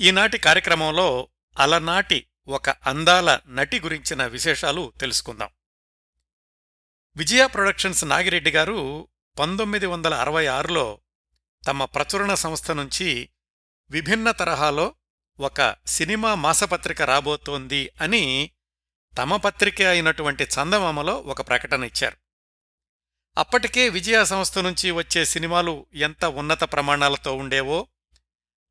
ఈనాటి కార్యక్రమంలో అలనాటి ఒక అందాల నటి గురించిన విశేషాలు తెలుసుకుందాం. విజయ ప్రొడక్షన్స్ నాగిరెడ్డి గారు పంతొమ్మిది వందల అరవై ఆరులో తమ ప్రచురణ సంస్థ నుంచి విభిన్న తరహాలో ఒక సినిమా మాసపత్రిక రాబోతోంది అని తమ పత్రిక అయినటువంటి చందమామలో ఒక ప్రకటన ఇచ్చారు. అప్పటికే విజయ సంస్థ నుంచి వచ్చే సినిమాలు ఎంత ఉన్నత ప్రమాణాలతో ఉండేవో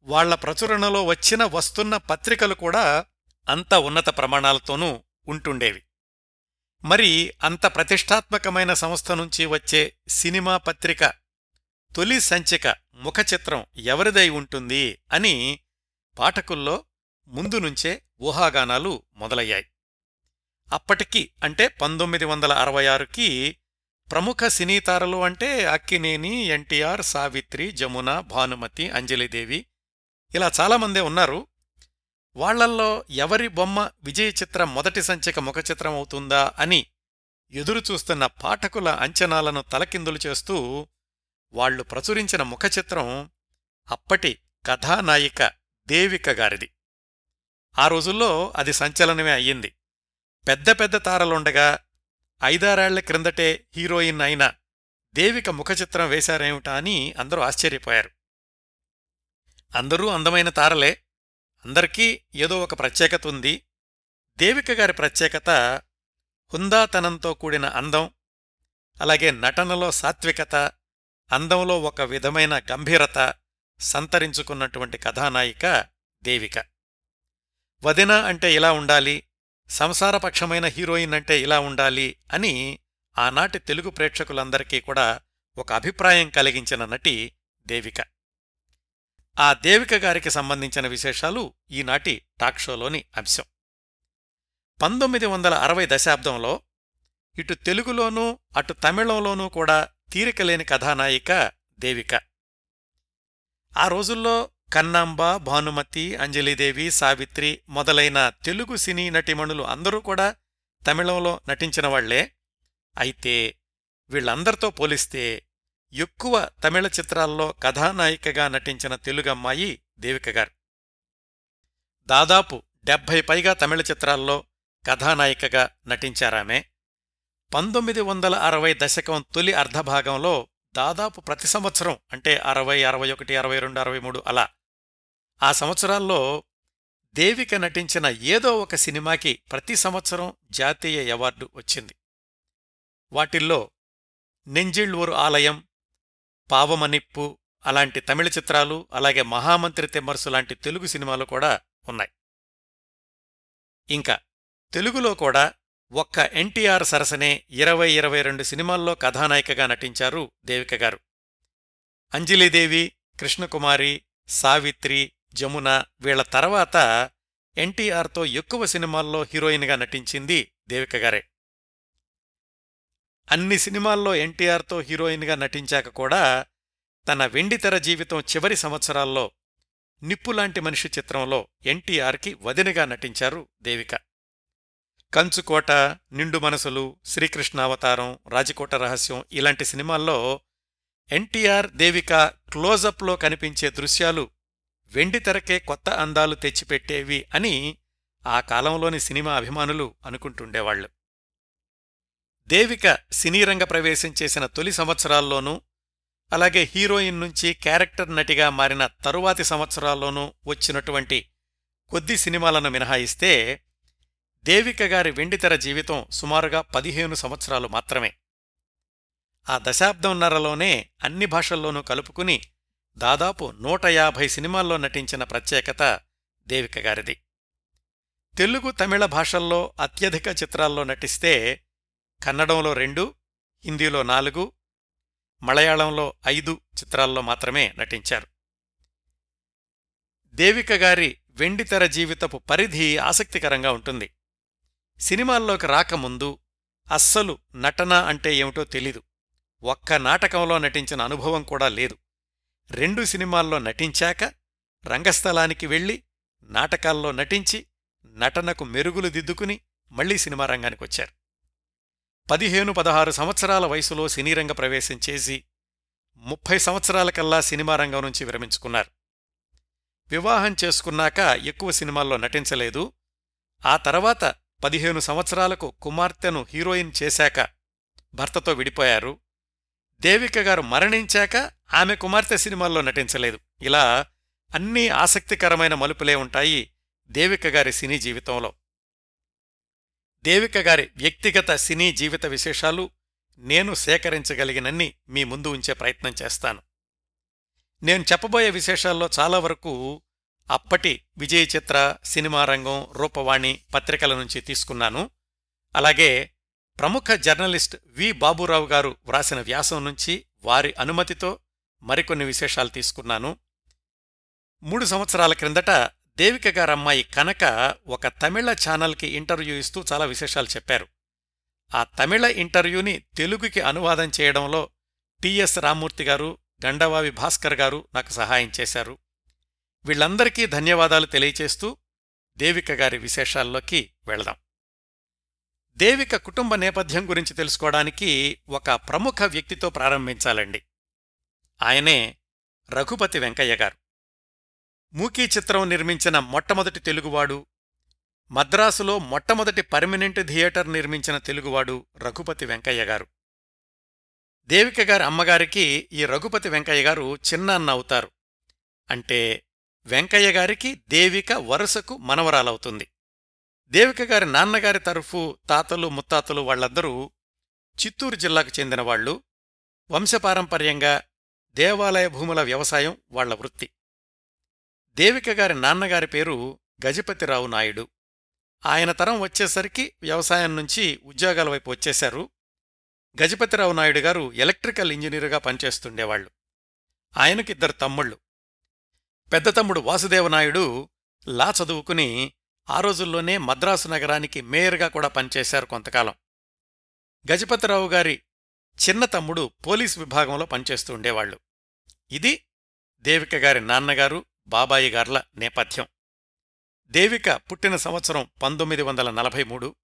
వాళ్ళ ప్రచురణలో వచ్చిన వస్తున్న పత్రికలు కూడా అంత ఉన్నత ప్రమాణాలతోనూ ఉంటుండేవి. మరి అంత ప్రతిష్టాత్మకమైన సంస్థ నుంచి వచ్చే సినిమా పత్రిక తొలి సంచిక ముఖచిత్రం ఎవరిదై ఉంటుంది అని పాఠకుల్లో ముందు నుంచే ఊహాగానాలు మొదలయ్యాయి. అప్పటికి అంటే పంతొమ్మిది వందల అరవై ఆరుకి ప్రముఖ సినీతారలు అంటే అక్కినేని ఎన్టీఆర్ సావిత్రి జమున భానుమతి అంజలిదేవి ఇలా చాలామందే ఉన్నారు. వాళ్ళల్లో ఎవరి బొమ్మ విజయ చిత్రం మొదటి సంచిక ముఖచిత్రం అవుతుందా అని ఎదురుచూస్తున్న పాఠకుల అంచనాలను తలకిందులు చేస్తూ వాళ్ళు ప్రచురించిన ముఖచిత్రం అప్పటి కథానాయిక దేవిక గారిది. ఆ రోజుల్లో అది సంచలనమే అయ్యింది. పెద్ద పెద్ద తారలుండగా ఐదారేళ్ళ క్రిందటే హీరోయిన్ అయిన దేవిక ముఖచిత్రం వేశారేమిటా అని అందరూ ఆశ్చర్యపోయారు. అందరూ అందమైన తారలే. అందరికీ ఏదో ఒక ప్రత్యేకత ఉంది. దేవిక గారి ప్రత్యేకత హుందాతనంతో కూడిన అందం అలాగే నటనలో సాత్వికత అందంలో ఒక విధమైన గంభీరత సంతరించుకున్నటువంటి కథానాయిక దేవిక. వదిన అంటే ఇలా ఉండాలి సంసారపక్షమైన హీరోయిన్ అంటే ఇలా ఉండాలి అని ఆనాటి తెలుగు ప్రేక్షకులందరికీ కూడా ఒక అభిప్రాయం కలిగించిన నటి దేవిక. ఆ దేవిక గారికి సంబంధించిన విశేషాలు ఈనాటి టాక్ షోలోని అంశం. పంతొమ్మిది వందల అరవై దశాబ్దంలో ఇటు తెలుగులోనూ అటు తమిళంలోనూ కూడా తీరికలేని కథానాయిక దేవిక. ఆ రోజుల్లో కన్నాంబ భానుమతి అంజలిదేవి సావిత్రి మొదలైన తెలుగు సినీ నటిమణులు అందరూ కూడా తమిళంలో నటించిన వాళ్ళే. అయితే వీళ్ళందరితో పోలిస్తే ఎక్కువ తమిళ చిత్రాల్లో కథానాయికగా నటించిన తెలుగమ్మాయి దేవిక గారు. దాదాపు డెబ్భై పైగా తమిళ చిత్రాల్లో కథానాయికగా నటించారామె. పంతొమ్మిది వందల అరవై దశకం తొలి అర్ధభాగంలో దాదాపు ప్రతి సంవత్సరం అంటే అరవై అరవై ఒకటి అరవై రెండు అరవై మూడు అలా. ఆ సంవత్సరాల్లో దేవిక నటించిన ఏదో ఒక సినిమాకి ప్రతి సంవత్సరం జాతీయ అవార్డు వచ్చింది. వాటిల్లో నెంజిళ్ళూరు ఆలయం పావమనిప్పు అలాంటి తమిళ చిత్రాలు అలాగే మహామంత్రి తిమ్మర్సు లాంటి తెలుగు సినిమాలు కూడా ఉన్నాయి. ఇంకా తెలుగులో కూడా ఒక్క ఎన్టీఆర్ సరసనే ఇరవై ఇరవై రెండు సినిమాల్లో కథానాయికగా నటించారు దేవిక గారు. అంజలిదేవి కృష్ణకుమారి సావిత్రి జమున వీళ్ళ తర్వాత ఎన్టీఆర్తో ఎక్కువ సినిమాల్లో హీరోయిన్గా నటించింది దేవిక గారే. అన్ని సినిమాల్లో ఎన్టీఆర్తో హీరోయిన్గా నటించాక కూడా తన వెండితెర జీవితం చివరి సంవత్సరాల్లో నిప్పులాంటి మనిషి చిత్రంలో ఎన్టీఆర్కి వదినగా నటించారు దేవిక. కంచుకోట నిండు మనసులు శ్రీకృష్ణావతారం రాజకోట రహస్యం ఇలాంటి సినిమాల్లో ఎన్టీఆర్ దేవిక క్లోజప్లో కనిపించే దృశ్యాలు వెండితెరకే కొత్త అందాలు తెచ్చిపెట్టేవి అని ఆ కాలంలోని సినిమా అభిమానులు అనుకుంటుండేవాళ్ళు దేవిక సినీరంగ ప్రవేశం చేసిన తొలి సంవత్సరాల్లోనూ అలాగే హీరోయిన్ నుంచి క్యారెక్టర్ నటిగా మారిన తరువాతి సంవత్సరాల్లోనూ వచ్చినటువంటి కొద్ది సినిమాలను మినహాయిస్తే దేవిక గారి వెండితెర జీవితం సుమారుగా పదిహేను సంవత్సరాలు మాత్రమే. ఆ దశాబ్దంన్నరలోనే అన్ని భాషల్లోనూ కలుపుకుని దాదాపు నూట యాభై సినిమాల్లో నటించిన ప్రత్యేకత దేవిక గారిది. తెలుగు తమిళ భాషల్లో అత్యధిక చిత్రాల్లో నటిస్తే కన్నడంలో రెండు హిందీలో నాలుగు మలయాళంలో ఐదు చిత్రాల్లో మాత్రమే నటించారు. దేవిక గారి వెండితెర జీవితపు పరిధి ఆసక్తికరంగా ఉంటుంది. సినిమాల్లోకి రాకముందు అస్సలు నటన అంటే ఏమిటో తెలీదు. ఒక్క నాటకంలో నటించిన అనుభవం కూడా లేదు. రెండు సినిమాల్లో నటించాక రంగస్థలానికి వెళ్ళి నాటకాల్లో నటించి నటనకు మెరుగులు దిద్దుకుని మళ్ళీ సినిమా రంగానికొచ్చారు. పదిహేను పదహారు సంవత్సరాల వయసులో సినీరంగ ప్రవేశం చేసి ముప్పై సంవత్సరాలకల్లా సినిమా రంగం నుంచి విరమించుకున్నారు. వివాహం చేసుకున్నాక ఎక్కువ సినిమాల్లో నటించలేదు. ఆ తర్వాత పదిహేను సంవత్సరాలకు కుమార్తెను హీరోయిన్ చేశాక భర్తతో విడిపోయారు. దేవిక గారు మరణించాక ఆమె కుమార్తె సినిమాల్లో నటించలేదు. ఇలా అన్నీ ఆసక్తికరమైన మలుపులే ఉంటాయి దేవిక గారి సినీ జీవితంలో. దేవిక గారి వ్యక్తిగత సినీ జీవిత విశేషాలు నేను సేకరించగలిగినన్ని మీ ముందు ఉంచే ప్రయత్నం చేస్తాను. నేను చెప్పబోయే విశేషాల్లో చాలా వరకు అప్పటి విజయ చిత్ర సినిమా రంగం రూపవాణి పత్రికల నుంచి తీసుకున్నాను. అలాగే ప్రముఖ జర్నలిస్ట్ వి బాబురావు గారు వ్రాసిన వ్యాసం నుంచి వారి అనుమతితో మరికొన్ని విశేషాలు తీసుకున్నాను. మూడు సంవత్సరాల క్రిందట దేవిక గారమ్మాయి కనక ఒక తమిళ ఛానల్కి ఇంటర్వ్యూ ఇస్తూ చాలా విశేషాలు చెప్పారు. ఆ తమిళ ఇంటర్వ్యూని తెలుగుకి అనువాదం చేయడంలో టిఎస్ రామ్మూర్తి గారు గండవావి భాస్కర్ గారు నాకు సహాయం చేశారు. వీళ్ళందరికీ ధన్యవాదాలు తెలియచేస్తూ దేవిక గారి విశేషాల్లోకి వెళదాం. దేవిక కుటుంబ నేపథ్యం గురించి తెలుసుకోవడానికి ఒక ప్రముఖ వ్యక్తితో ప్రారంభించాలండి. ఆయనే రఘుపతి వెంకయ్య గారు. మూకీ చిత్రం నిర్మించిన మొట్టమొదటి తెలుగువాడు మద్రాసులో మొట్టమొదటి పర్మనెంట్ థియేటర్ నిర్మించిన తెలుగువాడు రఘుపతి వెంకయ్య గారు. దేవిక గారి అమ్మగారికి ఈ రఘుపతి వెంకయ్య గారు చిన్నాన్న అవుతారు. అంటే వెంకయ్య గారికి దేవిక వరుసకు మనవరాలవుతుంది. దేవిక గారి నాన్నగారి తరఫు తాతలు ముత్తాతలు వాళ్ళందరూ చిత్తూరు జిల్లాకు చెందినవాళ్ళు వంశపారంపర్యంగా దేవాలయ భూముల వ్యవసాయం వాళ్ళ వృత్తి. దేవిక గారి నాన్నగారి పేరు గజపతిరావు నాయుడు. ఆయన తరం వచ్చేసరికి వ్యవసాయం నుంచి ఉద్యోగాల వైపు వచ్చేశారు. గజపతిరావు నాయుడు గారు ఎలక్ట్రికల్ ఇంజనీరుగా పనిచేస్తుండేవాళ్ళు ఆయనకిద్దరు తమ్ముళ్ళు. పెద్ద తమ్ముడు వాసుదేవనాయుడు లా చదువుకుని ఆ రోజుల్లోనే మద్రాసు నగరానికి మేయర్గా కూడా పనిచేశారు కొంతకాలం. గజపతిరావు గారి చిన్న తమ్ముడు పోలీసు విభాగంలో పనిచేస్తూ ఉండేవాళ్ళు ఇది దేవిక గారి నాన్నగారు బాబాయి గార్ల నేపథ్యం. దేవిక పుట్టిన సంవత్సరం పంతొమ్మిది వందల నలభై మూడు.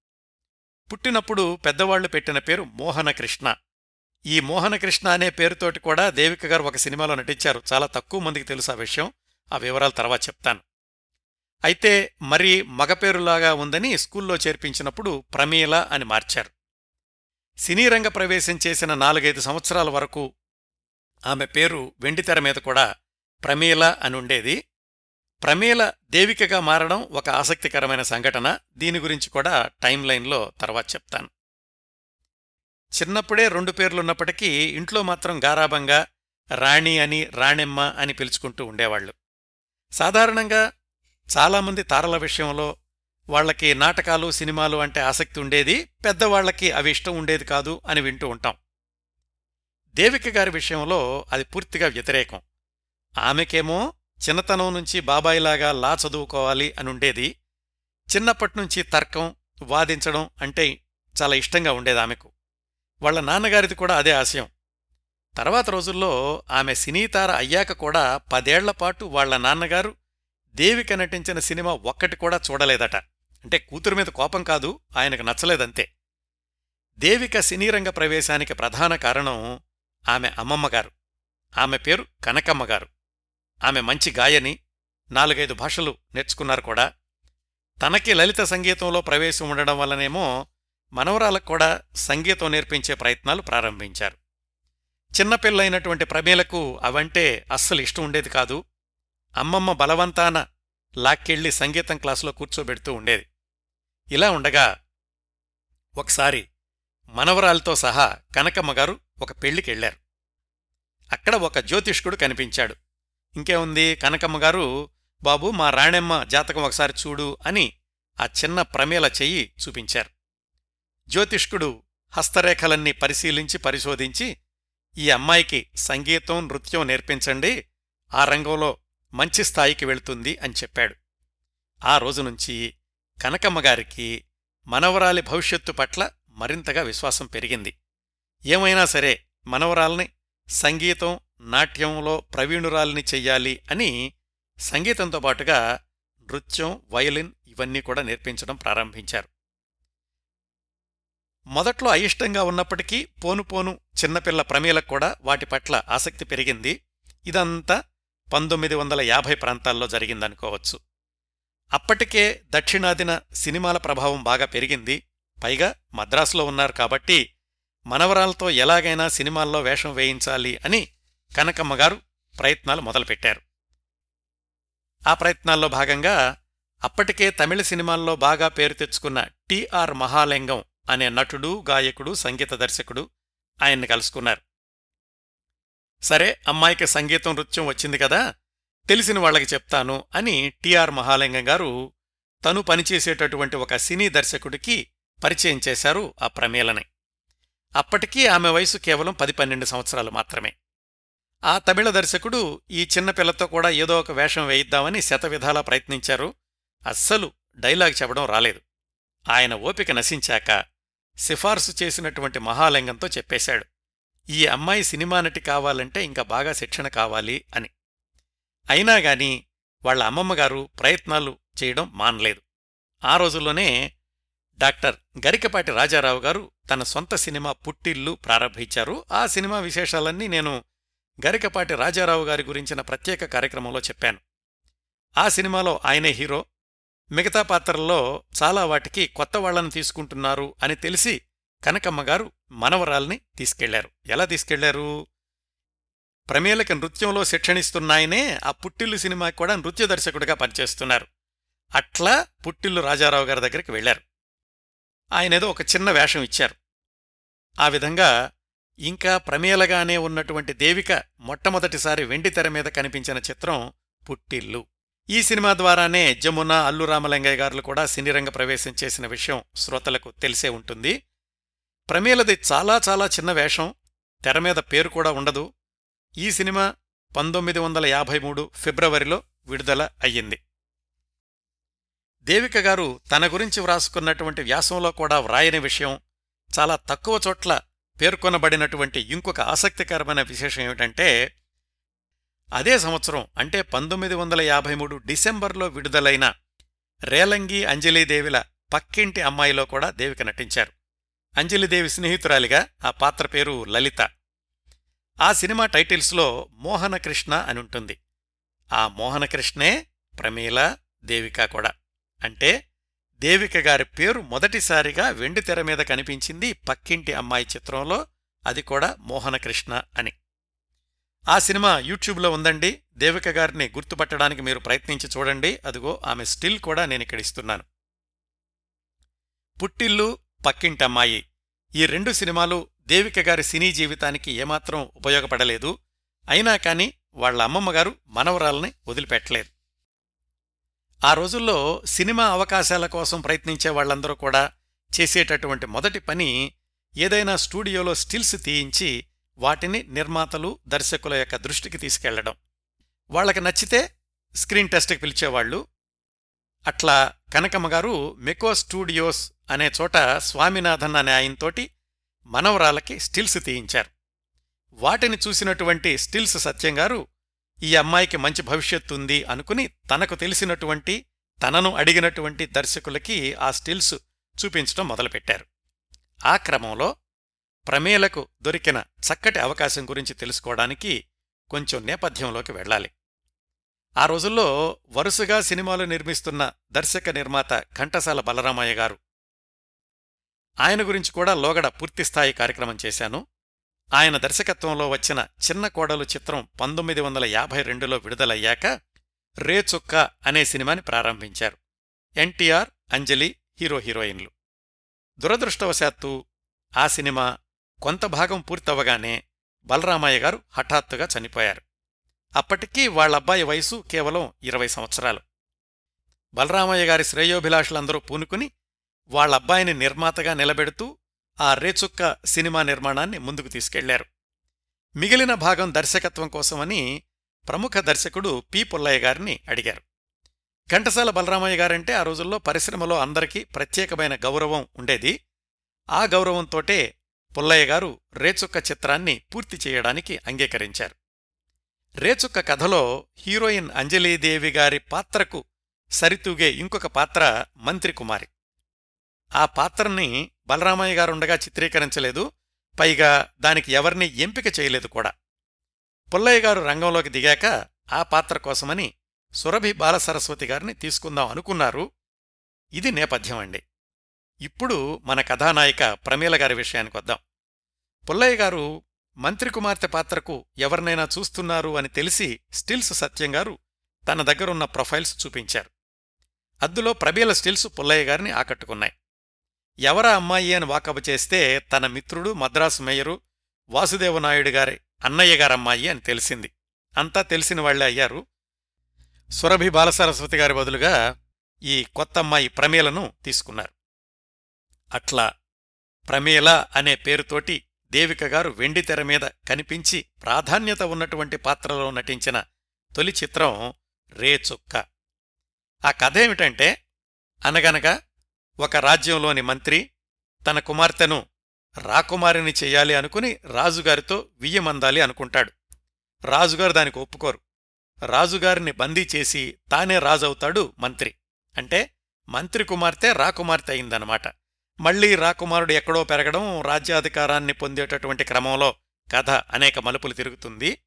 పుట్టినప్పుడు పెద్దవాళ్ళు పెట్టిన పేరు మోహనకృష్ణ. ఈ మోహనకృష్ణ అనే పేరుతోటి కూడా దేవిక గారు ఒక సినిమాలో నటించారు. చాలా తక్కువ మందికి తెలుసు ఆ విషయం. ఆ వివరాలు తర్వాత చెప్తాను. అయితే మరి మగపేరులాగా ఉందని స్కూల్లో చేర్పించినప్పుడు ప్రమీల అని మార్చారు. సినీ రంగ ప్రవేశం చేసిన నాలుగైదు సంవత్సరాల వరకు ఆమె పేరు వెండితెర మీద కూడా ప్రమీల అని ఉండేది ప్రమీల దేవికగా మారడం ఒక ఆసక్తికరమైన సంఘటన. దీని గురించి కూడా టైం లైన్లో తర్వాత చెప్తాను. చిన్నప్పుడే రెండు పేర్లున్నప్పటికీ ఇంట్లో మాత్రం గారాబంగా రాణి అని రాణెమ్మ అని పిలుచుకుంటూ ఉండేవాళ్ళు సాధారణంగా చాలామంది తారల విషయంలో వాళ్ళకి నాటకాలు సినిమాలు అంటే ఆసక్తి ఉండేది. పెద్దవాళ్ళకి అవి ఇష్టం ఉండేది కాదు అని వింటూ ఉంటాం. దేవిక గారి విషయంలో అది పూర్తిగా వ్యతిరేకం. ఆమెకేమో చిన్నతనం నుంచి బాబాయిలాగా లా చదువుకోవాలి అనుండేది. చిన్నప్పటినుంచి తర్కం వాదించడం అంటే చాలా ఇష్టంగా ఉండేది ఆమెకు. వాళ్ళ నాన్నగారిది కూడా అదే ఆశయం. తర్వాత రోజుల్లో ఆమె సినీతార అయ్యాక కూడా పదేళ్ళపాటు వాళ్ళ నాన్నగారు దేవిక నటించిన సినిమా ఒక్కటి కూడా చూడలేదట. అంటే కూతురు మీద కోపం కాదు ఆయనకు నచ్చలేదంతే. దేవిక సినీరంగ ప్రవేశానికి ప్రధాన కారణం ఆమె అమ్మమ్మగారు. ఆమె పేరు కనకమ్మగారు. ఆమె మంచి గాయని నాలుగైదు భాషలు నేర్చుకున్నారు కూడా. తనకి లలిత సంగీతంలో ప్రవేశం ఉండడం వల్లనేమో మనవరాలకు కూడా సంగీతం నేర్పించే ప్రయత్నాలు ప్రారంభించారు. చిన్నపిల్లైనటువంటి ప్రమేలకు అవంటే అస్సలు ఇష్టం ఉండేది కాదు. అమ్మమ్మ బలవంతాన లాక్కెళ్ళి సంగీతం క్లాసులో కూర్చోబెడుతూ ఉండేది. ఇలా ఉండగా ఒకసారి మనవరాలతో సహా కనకమ్మగారు ఒక పెళ్ళికెళ్ళారు అక్కడ ఒక జ్యోతిష్కుడు కనిపించాడు. ఇంకేముంది కనకమ్మగారు బాబు మా రాణెమ్మ జాతకం ఒకసారి చూడు అని ఆ చిన్న ప్రమేల చెయ్యి చూపించారు. జ్యోతిష్కుడు హస్తరేఖలన్నీ పరిశీలించి పరిశోధించి ఈ అమ్మాయికి సంగీతం నృత్యం నేర్పించండి ఆ రంగంలో మంచి స్థాయికి వెళుతుంది అని చెప్పాడు. ఆ రోజునుంచి కనకమ్మగారికి మనవరాలి భవిష్యత్తు పట్ల మరింతగా విశ్వాసం పెరిగింది. ఏమైనా సరే మనవరాల్ని సంగీతం నాట్యంలో ప్రవీణురాల్ని చెయ్యాలి అని సంగీతంతో పాటుగా నృత్యం వయలిన్ ఇవన్నీ కూడా నేర్పించడం ప్రారంభించారు. మొదట్లో అయిష్టంగా ఉన్నప్పటికీ పోను పోను చిన్నపిల్ల ప్రమేలకు కూడా వాటి పట్ల ఆసక్తి పెరిగింది. ఇదంతా పంతొమ్మిది వందల యాభై ప్రాంతాల్లో జరిగిందనుకోవచ్చు. అప్పటికే దక్షిణాదిన సినిమాల ప్రభావం బాగా పెరిగింది. పైగా మద్రాసులో ఉన్నారు కాబట్టి మనవరాలతో ఎలాగైనా సినిమాల్లో వేషం వేయించాలి అని కనకమ్మగారు ప్రయత్నాలు మొదలుపెట్టారు. ఆ ప్రయత్నాల్లో భాగంగా అప్పటికే తమిళ సినిమాల్లో బాగా పేరు తెచ్చుకున్న టిఆర్ మహాలింగం అనే నటుడు గాయకుడు సంగీత దర్శకుడు ఆయన్ని కలుసుకున్నారు. సరే అమ్మాయికి సంగీతం నృత్యం వచ్చింది కదా తెలిసిన వాళ్ళకి చెప్తాను అని టిఆర్ మహాలింగం గారు తను పనిచేసేటటువంటి ఒక సినీ దర్శకుడికి పరిచయం చేశారు ఆ ప్రమేలని. అప్పటికీ ఆమె వయసు కేవలం పది పన్నెండు సంవత్సరాలు మాత్రమే. ఆ తమిళ దర్శకుడు ఈ చిన్నపిల్లతో కూడా ఏదో ఒక వేషం వేయిద్దామని శతవిధాలా ప్రయత్నించారు. అస్సలు డైలాగ్ చెప్పడం రాలేదు. ఆయన ఓపిక నశించాక సిఫార్సు చేసినటువంటి మహాలింగంతో చెప్పేశాడు. ఈ అమ్మాయి సినిమా నటి కావాలంటే ఇంకా బాగా శిక్షణ కావాలి అని. అయినా గాని వాళ్ళ అమ్మమ్మగారు ప్రయత్నాలు చేయడం మానలేదు. ఆ రోజుల్లోనే డాక్టర్ గరికపాటి రాజారావు గారు తన సొంత సినిమా పుట్టిల్లు ప్రారంభించారు. ఆ సినిమా విశేషాలన్నీ నేను గరికపాటి రాజారావు గారి గురించిన ప్రత్యేక కార్యక్రమంలో చెప్పాను. ఆ సినిమాలో ఆయనే హీరో. మిగతా పాత్రల్లో చాలా వాటికి కొత్త వాళ్ళను తీసుకుంటున్నారు అని తెలిసి కనకమ్మగారు మనవరాల్ని తీసుకెళ్ళారు. ఎలా తీసుకెళ్ళారు? ప్రమేలకి నృత్యంలో శిక్షణిస్తున్నాయనే ఆ పుట్టిల్లు సినిమాకి కూడా నృత్య దర్శకుడిగా పనిచేస్తున్నారు. అట్లా పుట్టిల్లు రాజారావు గారి దగ్గరికి వెళ్ళారు ఆయనేదో ఒక చిన్న వేషం ఇచ్చారు. ఆ విధంగా ఇంకా ప్రమేలగానే ఉన్నటువంటి దేవిక మొట్టమొదటిసారి వెండితెర మీద కనిపించిన చిత్రం పుట్టిల్లు. ఈ సినిమా ద్వారానే జమున అల్లు రామలింగయ్య గారులు కూడా సినీరంగ ప్రవేశం చేసిన విషయం శ్రోతలకు తెలిసే ఉంటుంది. ప్రమేలది చాలా చాలా చిన్న వేషం తెర మీద పేరు కూడా ఉండదు. ఈ సినిమా పంతొమ్మిది వందల యాభై మూడు ఫిబ్రవరిలో విడుదల అయ్యింది. దేవిక గారు తన గురించి వ్రాసుకున్నటువంటి వ్యాసంలో కూడా వ్రాయని విషయం చాలా తక్కువ చోట్ల పేర్కొనబడినటువంటి ఇంకొక ఆసక్తికరమైన విశేషం ఏమిటంటే అదే సంవత్సరం అంటే పంతొమ్మిది వందల యాభై మూడు డిసెంబర్లో విడుదలైన రేలంగి అంజలీదేవిల పక్కింటి అమ్మాయిలో కూడా దేవిక నటించారు. అంజలిదేవి స్నేహితురాలిగా ఆ పాత్ర పేరు లలిత. ఆ సినిమా టైటిల్స్లో మోహనకృష్ణ అని ఉంటుంది. ఆ మోహనకృష్ణే ప్రమీల దేవిక కూడా. అంటే దేవిక గారి పేరు మొదటిసారిగా వెండితెర మీద కనిపించింది పక్కింటి అమ్మాయి చిత్రంలో. అది కూడా మోహనకృష్ణ అని. ఆ సినిమా యూట్యూబ్లో ఉందండి. దేవిక గారిని గుర్తుపట్టడానికి మీరు ప్రయత్నించి చూడండి. అదిగో ఆమె స్టిల్ కూడా నేను ఇక్కడ ఇస్తున్నాను. పుట్టిల్లు పక్కింటమ్మాయి ఈ రెండు సినిమాలు దేవిక గారి సినీ జీవితానికి ఏమాత్రం ఉపయోగపడలేదు. అయినా కాని వాళ్ళ అమ్మమ్మగారు మనవరాల్ని వదిలిపెట్టలేదు. ఆ రోజుల్లో సినిమా అవకాశాల కోసం ప్రయత్నించే వాళ్ళందరూ కూడా చేసేటటువంటి మొదటి పని ఏదైనా స్టూడియోలో స్టిల్స్ తీయించి వాటిని నిర్మాతలు దర్శకుల యొక్క దృష్టికి తీసుకెళ్ళడం. వాళ్ళకి నచ్చితే స్క్రీన్ టెస్ట్కి పిలిచేవాళ్ళు. అట్లా కనకమ్మగారు మెకో స్టూడియోస్ అనే చోట స్వామినాథన్ అనే ఆయనతోటి మనవరాలకి స్టిల్స్ తీయించారు. వాటిని చూసినటువంటి స్టిల్స్ సత్యంగారు ఈ అమ్మాయికి మంచి భవిష్యత్తు ఉంది అనుకుని తనకు తెలిసినటువంటి తనను అడిగినటువంటి దర్శకులకి ఆ స్టిల్స్ చూపించడం మొదలుపెట్టారు. ఆ క్రమంలో ప్రమేలకు దొరికిన చక్కటి అవకాశం గురించి తెలుసుకోవడానికి కొంచెం నేపథ్యంలోకి వెళ్ళాలి. ఆ రోజుల్లో వరుసగా సినిమాలు నిర్మిస్తున్న దర్శక నిర్మాత ఘంటసాల బలరామయ్య గారు ఆయన గురించి కూడా లోగడ పూర్తిస్థాయి కార్యక్రమం చేశాను. ఆయన దర్శకత్వంలో వచ్చిన చిన్న కోడలు చిత్రం పంతొమ్మిది వందల యాభై రెండులో విడుదలయ్యాక రేచుక్క అనే సినిమాని ప్రారంభించారు. ఎన్టీఆర్ అంజలి హీరో హీరోయిన్లు. దురదృష్టవశాత్తు ఆ సినిమా కొంత భాగం పూర్తవగానే బలరామయ్య గారు హఠాత్తుగా చనిపోయారు. అప్పటికీ వాళ్ళబ్బాయి వయసు కేవలం ఇరవై సంవత్సరాలు. బలరామయ్య గారి శ్రేయోభిలాషులందరూ పూనుకుని వాళ్ళబ్బాయిని నిర్మాతగా నిలబెడుతూ ఆ రేచుక్క సినిమా నిర్మాణాన్ని ముందుకు తీసుకెళ్ళారు. మిగిలిన భాగం దర్శకత్వం కోసమని ప్రముఖ దర్శకుడు పి. పుల్లయ్య గారిని అడిగారు. ఘంటసాల బలరామయ్య గారంటే ఆ రోజుల్లో పరిశ్రమలో అందరికీ ప్రత్యేకమైన గౌరవం ఉండేది. ఆ గౌరవంతోటే పుల్లయ్య గారు రేచుక్క చిత్రాన్ని పూర్తి చేయడానికి అంగీకరించారు. రేచుక్క కథలో హీరోయిన్ అంజలీదేవి గారి పాత్రకు సరితూగే ఇంకొక పాత్ర మంత్రి కుమారి. ఆ పాత్రని బలరామయ్య గారుండగా చిత్రీకరించలేదు. పైగా దానికి ఎవరిని ఎంపిక చేయలేదు కూడా. పుల్లయ్య గారు రంగంలోకి దిగాక ఆ పాత్ర కోసమని సురభి బాలసరస్వతి గారిని తీసుకుందాం అనుకున్నారు. ఇది నేపథ్యం అండి. ఇప్పుడు మన కథానాయిక ప్రమీల గారి విషయానికి వద్దాం. పుల్లయ్య గారు మంత్రి కుమార్తె పాత్రకు ఎవరినైనా చూస్తున్నారు అని తెలిసి స్టిల్స్ సత్యం గారు తన దగ్గరున్న ప్రొఫైల్స్ చూపించారు. అద్దులో ప్రబీల స్టిల్స్ పుల్లయ్య గారిని ఆకట్టుకున్నాయి. ఎవరా అమ్మాయి అని వాకబు చేస్తే తన మిత్రుడు మద్రాసు మేయరు వాసుదేవనాయుడు గారి అన్నయ్య గారమ్మాయి అని తెలిసింది. అంతా తెలిసిన వాళ్ళే అయ్యారు. సురభి బాలసరస్వతి గారి బదులుగా ఈ కొత్త అమ్మాయి ప్రమేలను తీసుకున్నారు. అట్లా ప్రమేల అనే పేరుతోటి దేవిక గారు వెండితెర మీద కనిపించి ప్రాధాన్యత ఉన్నటువంటి పాత్రలో నటించిన తొలి చిత్రం రేచుక్క. ఆ కథ ఏమిటంటే అనగనగా ఒక రాజ్యంలోని మంత్రి తన కుమార్తెను రాకుమారిని చెయ్యాలి అనుకుని రాజుగారితో వియ్యమందాలి అనుకుంటాడు. రాజుగారు దానికి ఒప్పుకోరు. రాజుగారిని బందీ చేసి తానే రాజవుతాడు మంత్రి. అంటే మంత్రి కుమార్తె రాకుమార్తె అయిందనమాట మళ్ళీ రాకుమారుడు ఎక్కడో పెరగడం రాజ్యాధికారాన్ని పొందేటటువంటి క్రమంలో కథ అనేక మలుపులు తిరుగుతుంది.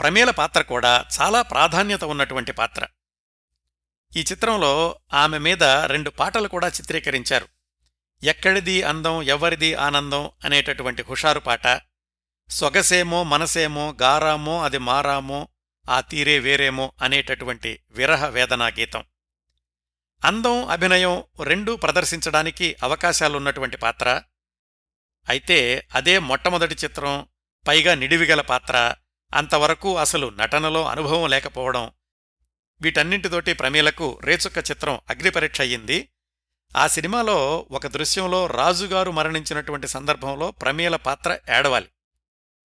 ప్రమేల పాత్ర కూడా చాలా ప్రాధాన్యత ఉన్నటువంటి పాత్ర. ఈ చిత్రంలో ఆమె మీద రెండు పాటలు కూడా చిత్రీకరించారు. ఎక్కడిది అందం ఎవరిది ఆనందం అనేటటువంటి హుషారు పాట. సొగసేమో మనసేమో గారామో అది మారామో ఆ తీరే వేరేమో అనేటటువంటి విరహ వేదనా గీతం. అందం అభినయం రెండూ ప్రదర్శించడానికి అవకాశాలున్నటువంటి పాత్ర. అయితే అదే మొట్టమొదటి చిత్రం పైగా నిడివిగల పాత్ర. అంతవరకు అసలు నటనలో అనుభవం లేకపోవడం వీటన్నింటితోటి ప్రమీలకు రేచుక్క చిత్రం అగ్నిపరీక్ష అయ్యింది. ఆ సినిమాలో ఒక దృశ్యంలో రాజుగారు మరణించినటువంటి సందర్భంలో ప్రమీల పాత్ర ఏడవాలి.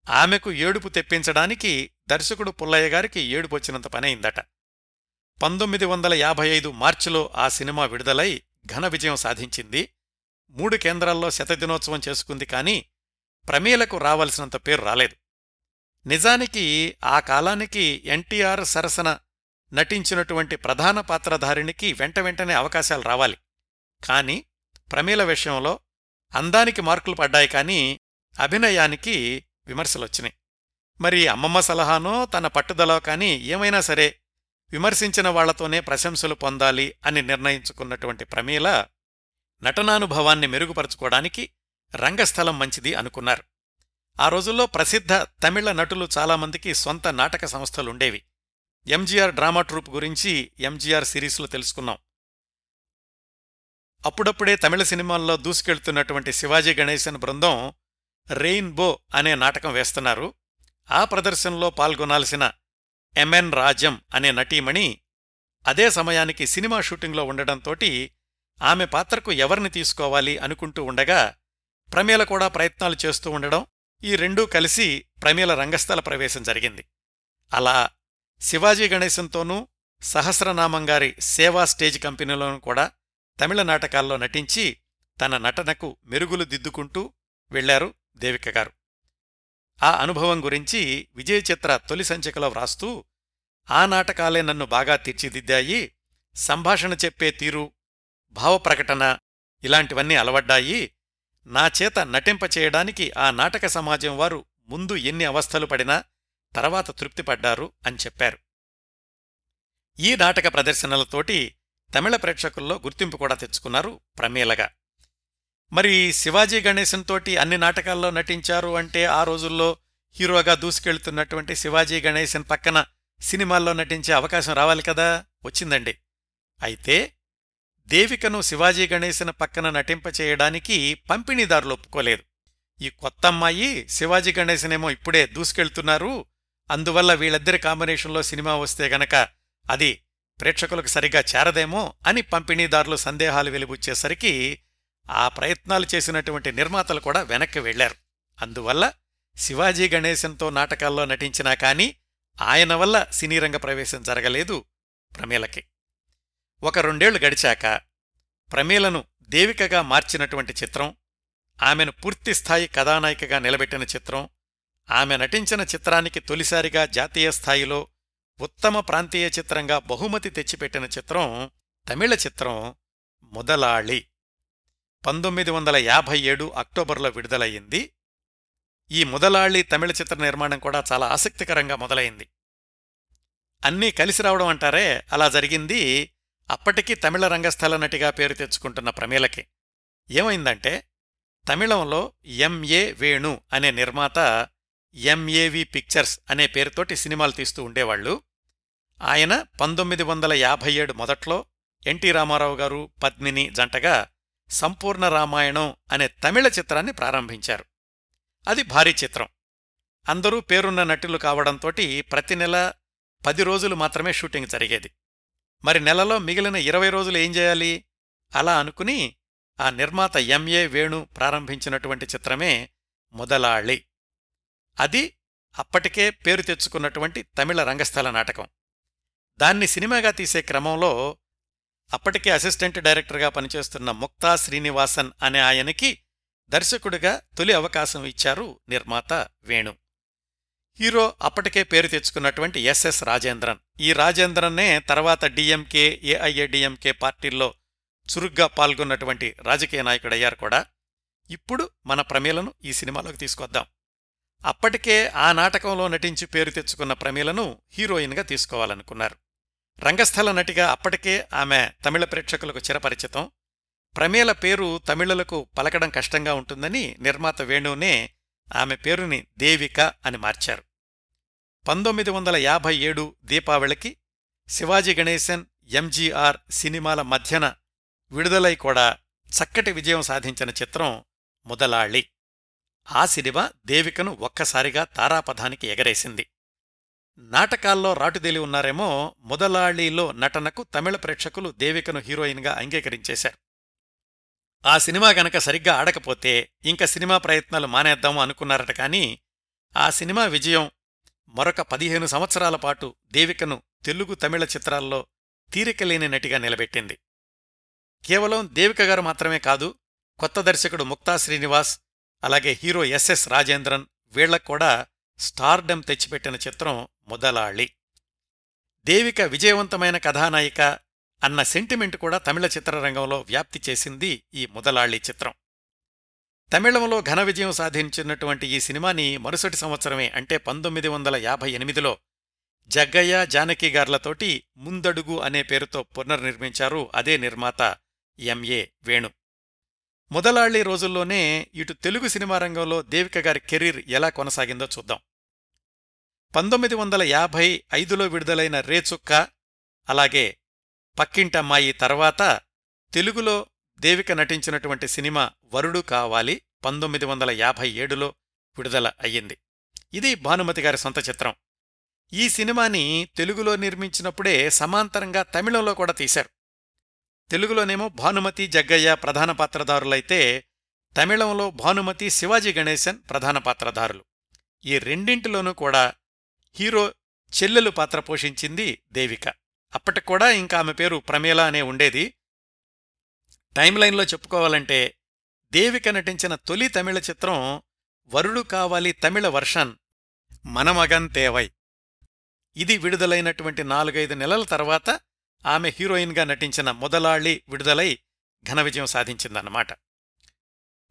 ఆమెకు ఏడుపు తెప్పించడానికి దర్శకుడు పుల్లయ్య గారికి ఏడుపొచ్చినంత పనైందట పంతొమ్మిది వందల యాభై ఐదు మార్చిలో ఆ సినిమా విడుదలై ఘన విజయం సాధించింది. మూడు కేంద్రాల్లో శతదినోత్సవం చేసుకుంది కానీ ప్రమీలకు రావలసినంత పేరు రాలేదు. నిజానికి ఆ కాలానికి ఎన్టీఆర్ సరసన నటించినటువంటి ప్రధాన పాత్రధారిణికి వెంట వెంటనే అవకాశాలు రావాలి. కాని ప్రమీల విషయంలో అందానికి మార్కులు పడ్డాయి కానీ అభినయానికి విమర్శలొచ్చినాయి. మరి అమ్మమ్మ సలహానో తన పట్టుదలో కానీ ఏమైనా సరే విమర్శించిన వాళ్ళతోనే ప్రశంసలు పొందాలి అని నిర్ణయించుకున్నటువంటి ప్రమీల నటనానుభవాన్ని మెరుగుపరుచుకోవడానికి రంగస్థలం మంచిది అనుకున్నారు. ఆ రోజుల్లో ప్రసిద్ధ తమిళ నటులు చాలామందికి సొంత నాటక సంస్థలుండేవి. ఎంజీఆర్ డ్రామా ట్రూప్ గురించి ఎంజీఆర్ సిరీస్లో తెలుసుకున్నాం. అప్పుడప్పుడే తమిళ సినిమాల్లో దూసుకెళ్తున్నటువంటి శివాజీ గణేశన్ బృందం రెయిన్బో అనే నాటకం వేస్తున్నారు. ఆ ప్రదర్శనలో పాల్గొనాల్సిన ఎంఎన్ రాజం అనే నటీమణి అదే సమయానికి సినిమా షూటింగ్లో ఉండడంతోటి ఆమె పాత్రకు ఎవరిని తీసుకోవాలి అనుకుంటూ ఉండగా ప్రమేల కూడా ప్రయత్నాలు చేస్తూ ఉండడం ఈ రెండూ కలిసి ప్రమేల రంగస్థల ప్రవేశం జరిగింది. అలా శివాజీ గణేశంతోనూ సహస్రనామంగారి సేవా స్టేజ్ కంపెనీలోనూ కూడా తమిళ నాటకాల్లో నటించి తన నటనకు మెరుగులు దిద్దుకుంటూ వెళ్ళారు దేవిక గారు. ఆ అనుభవం గురించి విజయ చిత్ర తొలి సంచికలో వ్రాస్తూ ఆ నాటకాలే నన్ను బాగా తీర్చిదిద్దాయి సంభాషణ చెప్పే తీరు భావప్రకటన ఇలాంటివన్నీ అలవడ్డాయి నా చేత నటింపచేయడానికి ఆ నాటక సమాజం వారు ముందు ఎన్ని అవస్థలు పడినా తర్వాత తృప్తిపడ్డారు అని చెప్పారు. ఈ నాటక ప్రదర్శనలతోటి తమిళ ప్రేక్షకుల్లో గుర్తింపు కూడా తెచ్చుకున్నారు ప్రమేలగా. మరి శివాజీ గణేశన్తోటి అన్ని నాటకాల్లో నటించారు అంటే ఆ రోజుల్లో హీరోగా దూసుకెళ్తున్నటువంటి శివాజీ గణేశన్ పక్కన సినిమాల్లో నటించే అవకాశం రావాలి కదా? వచ్చిందండి. అయితే దేవికను శివాజీ గణేశన్ పక్కన నటింపచేయడానికి పంపిణీదారులు ఒప్పుకోలేదు. ఈ కొత్త అమ్మాయి శివాజీ గణేశనేమో ఇప్పుడే దూసుకెళ్తున్నారు అందువల్ల వీళ్ళిద్దరి కాంబినేషన్లో సినిమా వస్తే గనక అది ప్రేక్షకులకు సరిగా చేరదేమో అని పంపిణీదారులు సందేహాలు వెలిబుచ్చేసరికి ఆ ప్రయత్నాలు చేసినటువంటి నిర్మాతలు కూడా వెనక్కి వెళ్ళారు అందువల్ల శివాజీ గణేశంతో నాటకాల్లో నటించినా కాని ఆయన వల్ల సినీరంగ ప్రవేశం జరగలేదు ప్రమేలకి. ఒక రెండేళ్ళు గడిచాక ప్రమేలను దేవికగా మార్చినటువంటి చిత్రం ఆమెను పూర్తిస్థాయి కథానాయికగా నిలబెట్టిన చిత్రం ఆమె నటించిన చిత్రానికి తొలిసారిగా జాతీయ స్థాయిలో ఉత్తమ ప్రాంతీయ చిత్రంగా బహుమతి తెచ్చిపెట్టిన చిత్రం తమిళ చిత్రం ముదలాళి. పంతొమ్మిది వందల యాభై ఏడు అక్టోబర్లో విడుదలయ్యింది. ఈ ముదలాళి తమిళ చిత్ర నిర్మాణం కూడా చాలా ఆసక్తికరంగా మొదలైంది అన్నీ కలిసి రావడం అంటారే అలా జరిగింది అప్పటికి తమిళ రంగస్థల నటిగా పేరు తెచ్చుకుంటున్న ప్రమీలకి. ఏమైందంటే తమిళంలో ఎంఏ వేణు అనే నిర్మాత ఎంఏవి పిక్చర్స్ అనే పేరుతోటి సినిమాలు తీస్తూ ఉండేవాళ్ళు ఆయన పంతొమ్మిది వందల యాభై ఏడు మొదట్లో ఎన్టీ రామారావు గారు పద్మిని జంటగా సంపూర్ణ రామాయణం అనే తమిళ చిత్రాన్ని ప్రారంభించారు. అది భారీ చిత్రం. అందరూ పేరున్న నటులు కావడంతోటి ప్రతి నెల పది రోజులు మాత్రమే షూటింగ్ జరిగేది. మరి నెలలో మిగిలిన ఇరవై రోజులు ఏం చేయాలి? అలా అనుకుని ఆ నిర్మాత ఎంఏ వేణు ప్రారంభించినటువంటి చిత్రమే మొదలాళి. అది అప్పటికే పేరు తెచ్చుకున్నటువంటి తమిళ రంగస్థల నాటకం. దాన్ని సినిమాగా తీసే క్రమంలో అప్పటికే అసిస్టెంట్ డైరెక్టర్గా పనిచేస్తున్న ముక్తా శ్రీనివాసన్ అనే ఆయనకి దర్శకుడిగా తొలి అవకాశం ఇచ్చారు నిర్మాత వేణు. హీరో అప్పటికే పేరు తెచ్చుకున్నటువంటి ఎస్ఎస్ రాజేంద్రన్. ఈ రాజేంద్రన్నే తర్వాత డిఎంకే ఏఐఏడిఎంకే పార్టీల్లో చురుగ్గా పాల్గొన్నటువంటి రాజకీయ నాయకుడయ్యారు కూడా. ఇప్పుడు మన ప్రమేలను ఈ సినిమాలోకి తీసుకొద్దాం. అప్పటికే ఆ నాటకంలో నటించి పేరు తెచ్చుకున్న ప్రమేలను హీరోయిన్గా తీసుకోవాలనుకున్నారు. రంగస్థల నటిగా అప్పటికే ఆమె తమిళ ప్రేక్షకులకు చిరపరిచితం. ప్రమేల పేరు తమిళులకు పలకడం కష్టంగా ఉంటుందని నిర్మాత వేణునే ఆమె పేరుని దేవిక అని మార్చారు. పంతొమ్మిది వందల యాభై ఏడు దీపావళికి శివాజీ గణేశన్ ఎంజీఆర్ సినిమాల మధ్యన విడుదలై కూడా చక్కటి విజయం సాధించిన చిత్రం ముదలాళి. ఆ సినిమా దేవికను ఒక్కసారిగా తారాపథానికి ఎగరేసింది. నాటకాల్లో రాటుదేలి ఉన్నారేమో మొదలాళీలో నటనకు తమిళ ప్రేక్షకులు దేవికను హీరోయిన్గా అంగీకరించేశారు. ఆ సినిమా గనక సరిగ్గా ఆడకపోతే ఇంక సినిమా ప్రయత్నాలు మానేద్దాము అనుకున్నారట కాని ఆ సినిమా విజయం మరొక పదిహేను సంవత్సరాల పాటు దేవికను తెలుగు తమిళ చిత్రాల్లో తీరికలేని నటిగా నిలబెట్టింది. కేవలం దేవిక గారు మాత్రమే కాదు కొత్త దర్శకుడు ముక్తా శ్రీనివాస్ అలాగే హీరో ఎస్ఎస్ రాజేంద్రన్ వీళ్ళక్కూడా స్టార్డమ్ తెచ్చిపెట్టిన చిత్రం ముదలాళి. దేవిక విజయవంతమైన కథానాయిక అన్న సెంటిమెంట్ కూడా తమిళ చిత్రరంగంలో వ్యాప్తి చేసింది ఈ ముదలాళి చిత్రం. తమిళంలో ఘన విజయం సాధించినటువంటి ఈ సినిమాని మరుసటి సంవత్సరమే అంటే పంతొమ్మిది వందల యాభై ఎనిమిదిలో జగ్గయ్య జానకి గార్లతోటి ముందడుగు అనే పేరుతో పునర్నిర్మించారు అదే నిర్మాత ఎంఏ వేణు. మొదలాళ్ళీ రోజుల్లోనే ఇటు తెలుగు సినిమా రంగంలో దేవిక గారి కెరీర్ ఎలా కొనసాగిందో చూద్దాం. పంతొమ్మిది వందల యాభై ఐదులో విడుదలైన రేచుక్క అలాగే పక్కింటమ్మాయి తర్వాత తెలుగులో దేవిక నటించినటువంటి సినిమా వరుడు కావాలి పంతొమ్మిది వందల యాభై ఏడులో విడుదల అయ్యింది. ఇది భానుమతి గారి సొంత చిత్రం. ఈ సినిమాని తెలుగులో నిర్మించినప్పుడే సమాంతరంగా తమిళంలో కూడా తీశారు. తెలుగులోనేమో భానుమతి జగ్గయ్య ప్రధాన పాత్రధారులైతే తమిళంలో భానుమతి శివాజీ గణేశన్ ప్రధాన పాత్రధారులు. ఈ రెండింటిలోనూ కూడా హీరో చెల్లెలు పాత్ర పోషించింది దేవిక. అప్పటికూడా ఇంకా ఆమె పేరు ప్రమేల అనే ఉండేది. టైంలైన్లో చెప్పుకోవాలంటే దేవిక నటించిన తొలి తమిళ చిత్రం వరుడు కావాలి తమిళ వర్షన్ మనమగన్ తేవై. ఇది విడుదలైనటువంటి నాలుగైదు నెలల తర్వాత ఆమె హీరోయిన్గా నటించిన మొదలాళి విడుదలై ఘన విజయం సాధించిందన్నమాట.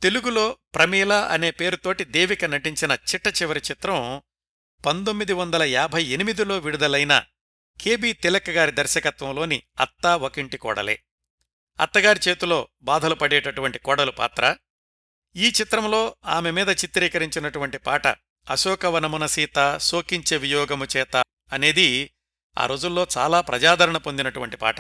తెలుగులో ప్రమీల అనే పేరుతోటి దేవిక నటించిన చిట్ట చివరి చిత్రం పంతొమ్మిది వందల యాభై ఎనిమిదిలో విడుదలైన కెబి తిలక్ గారి దర్శకత్వంలోని అత్తా ఒకింటి కోడలే. అత్తగారి చేతిలో బాధలు పడేటటువంటి కోడలు పాత్ర. ఈ చిత్రంలో ఆమె మీద చిత్రీకరించినటువంటి పాట అశోకవనమున సీత శోకించే వియోగము చేత అనేది ఆ రోజుల్లో చాలా ప్రజాదరణ పొందినటువంటి పాట.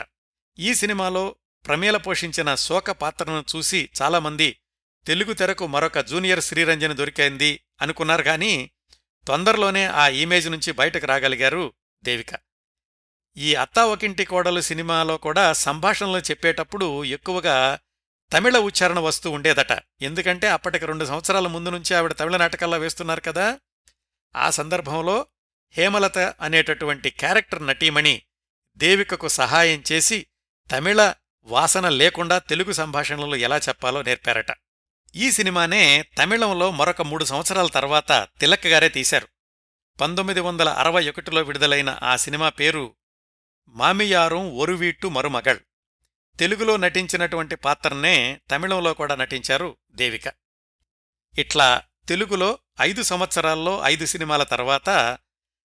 ఈ సినిమాలో ప్రమేల పోషించిన శోక పాత్రను చూసి చాలామంది తెలుగు తెరకు మరొక జూనియర్ శ్రీరంజని దొరికైంది అనుకున్నారు గాని తొందరలోనే ఆ ఇమేజ్ నుంచి బయటకు రాగలిగారు దేవిక. ఈ అత్తా ఒకింటి కోడలు సినిమాలో కూడా సంభాషణలు చెప్పేటప్పుడు ఎక్కువగా తమిళ ఉచ్చారణ వస్తూ ఉండేదట. ఎందుకంటే అప్పటికి రెండు సంవత్సరాల ముందు నుంచి ఆవిడ తమిళ నాటకాల్లో వేస్తున్నారు కదా. ఆ సందర్భంలో హేమలత అనేటటువంటి క్యారెక్టర్ నటీమణి దేవికకు సహాయం చేసి తమిళ వాసన లేకుండా తెలుగు సంభాషణలు ఎలా చెప్పాలో నేర్పారట. ఈ సినిమానే తమిళంలో మరొక మూడు సంవత్సరాల తర్వాత తిలక్ గారే తీశారు. పంతొమ్మిది వందల అరవై ఒకటిలో విడుదలైన ఆ సినిమా పేరు మామియారం ఒరువీట్టు మరుమగళ్. తెలుగులో నటించినటువంటి పాత్రనే తమిళంలో కూడా నటించారు దేవిక. ఇట్లా తెలుగులో ఐదు సంవత్సరాల్లో ఐదు సినిమాల తర్వాత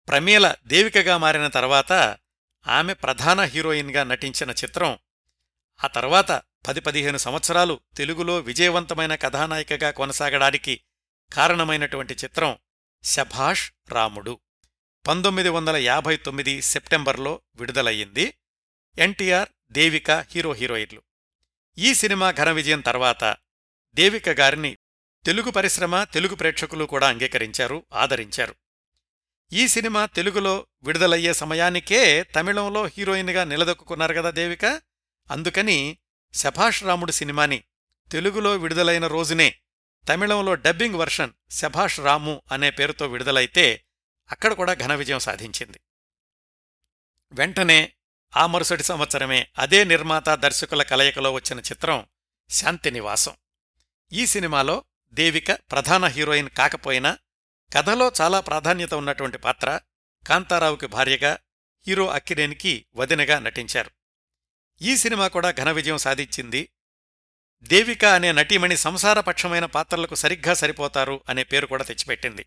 ప్రమీల దేవికగా మారిన తర్వాత ఆమె ప్రధాన హీరోయిన్గా నటించిన చిత్రం. ఆ తర్వాత పది పదిహేను సంవత్సరాలు తెలుగులో విజయవంతమైన కథానాయికగా కొనసాగడానికి కారణమైనటువంటి చిత్రం శభాష్ రాముడు. పంతొమ్మిది వందల యాభై తొమ్మిది సెప్టెంబర్లో విడుదలయ్యింది. ఎన్టీఆర్ దేవిక హీరో హీరోయిన్లు. ఈ సినిమా ఘన విజయం తర్వాత దేవిక గారిని తెలుగు పరిశ్రమ తెలుగు ప్రేక్షకులు కూడా అంగీకరించారు ఆదరించారు. ఈ సినిమా తెలుగులో విడుదలయ్యే సమయానికే తమిళంలో హీరోయిన్గా నిలదొక్కున్నారు కదా దేవిక? అందుకని శభాష్ రాముడు సినిమాని తెలుగులో విడుదలైన రోజునే తమిళంలో డబ్బింగ్ వర్షన్ శభాష్ రాము అనే పేరుతో విడుదలైతే అక్కడ కూడా ఘన విజయం సాధించింది. వెంటనే ఆ మరుసటి సంవత్సరమే అదే నిర్మాత దర్శకుల కలయికలో వచ్చిన చిత్రం శాంతినివాసం ఈ సినిమాలో దేవిక ప్రధాన హీరోయిన్ కాకపోయినా కథలో చాలా ప్రాధాన్యత ఉన్నటువంటి పాత్ర కాంతారావుకి భార్యగా హీరో అక్కినేనికి వదినగా నటించారు. ఈ సినిమా కూడా ఘన విజయం సాధించింది. దేవిక అనే నటీమణి సంసారపక్షమైన పాత్రలకు సరిగ్గా సరిపోతారు అనే పేరు కూడా తెచ్చిపెట్టింది.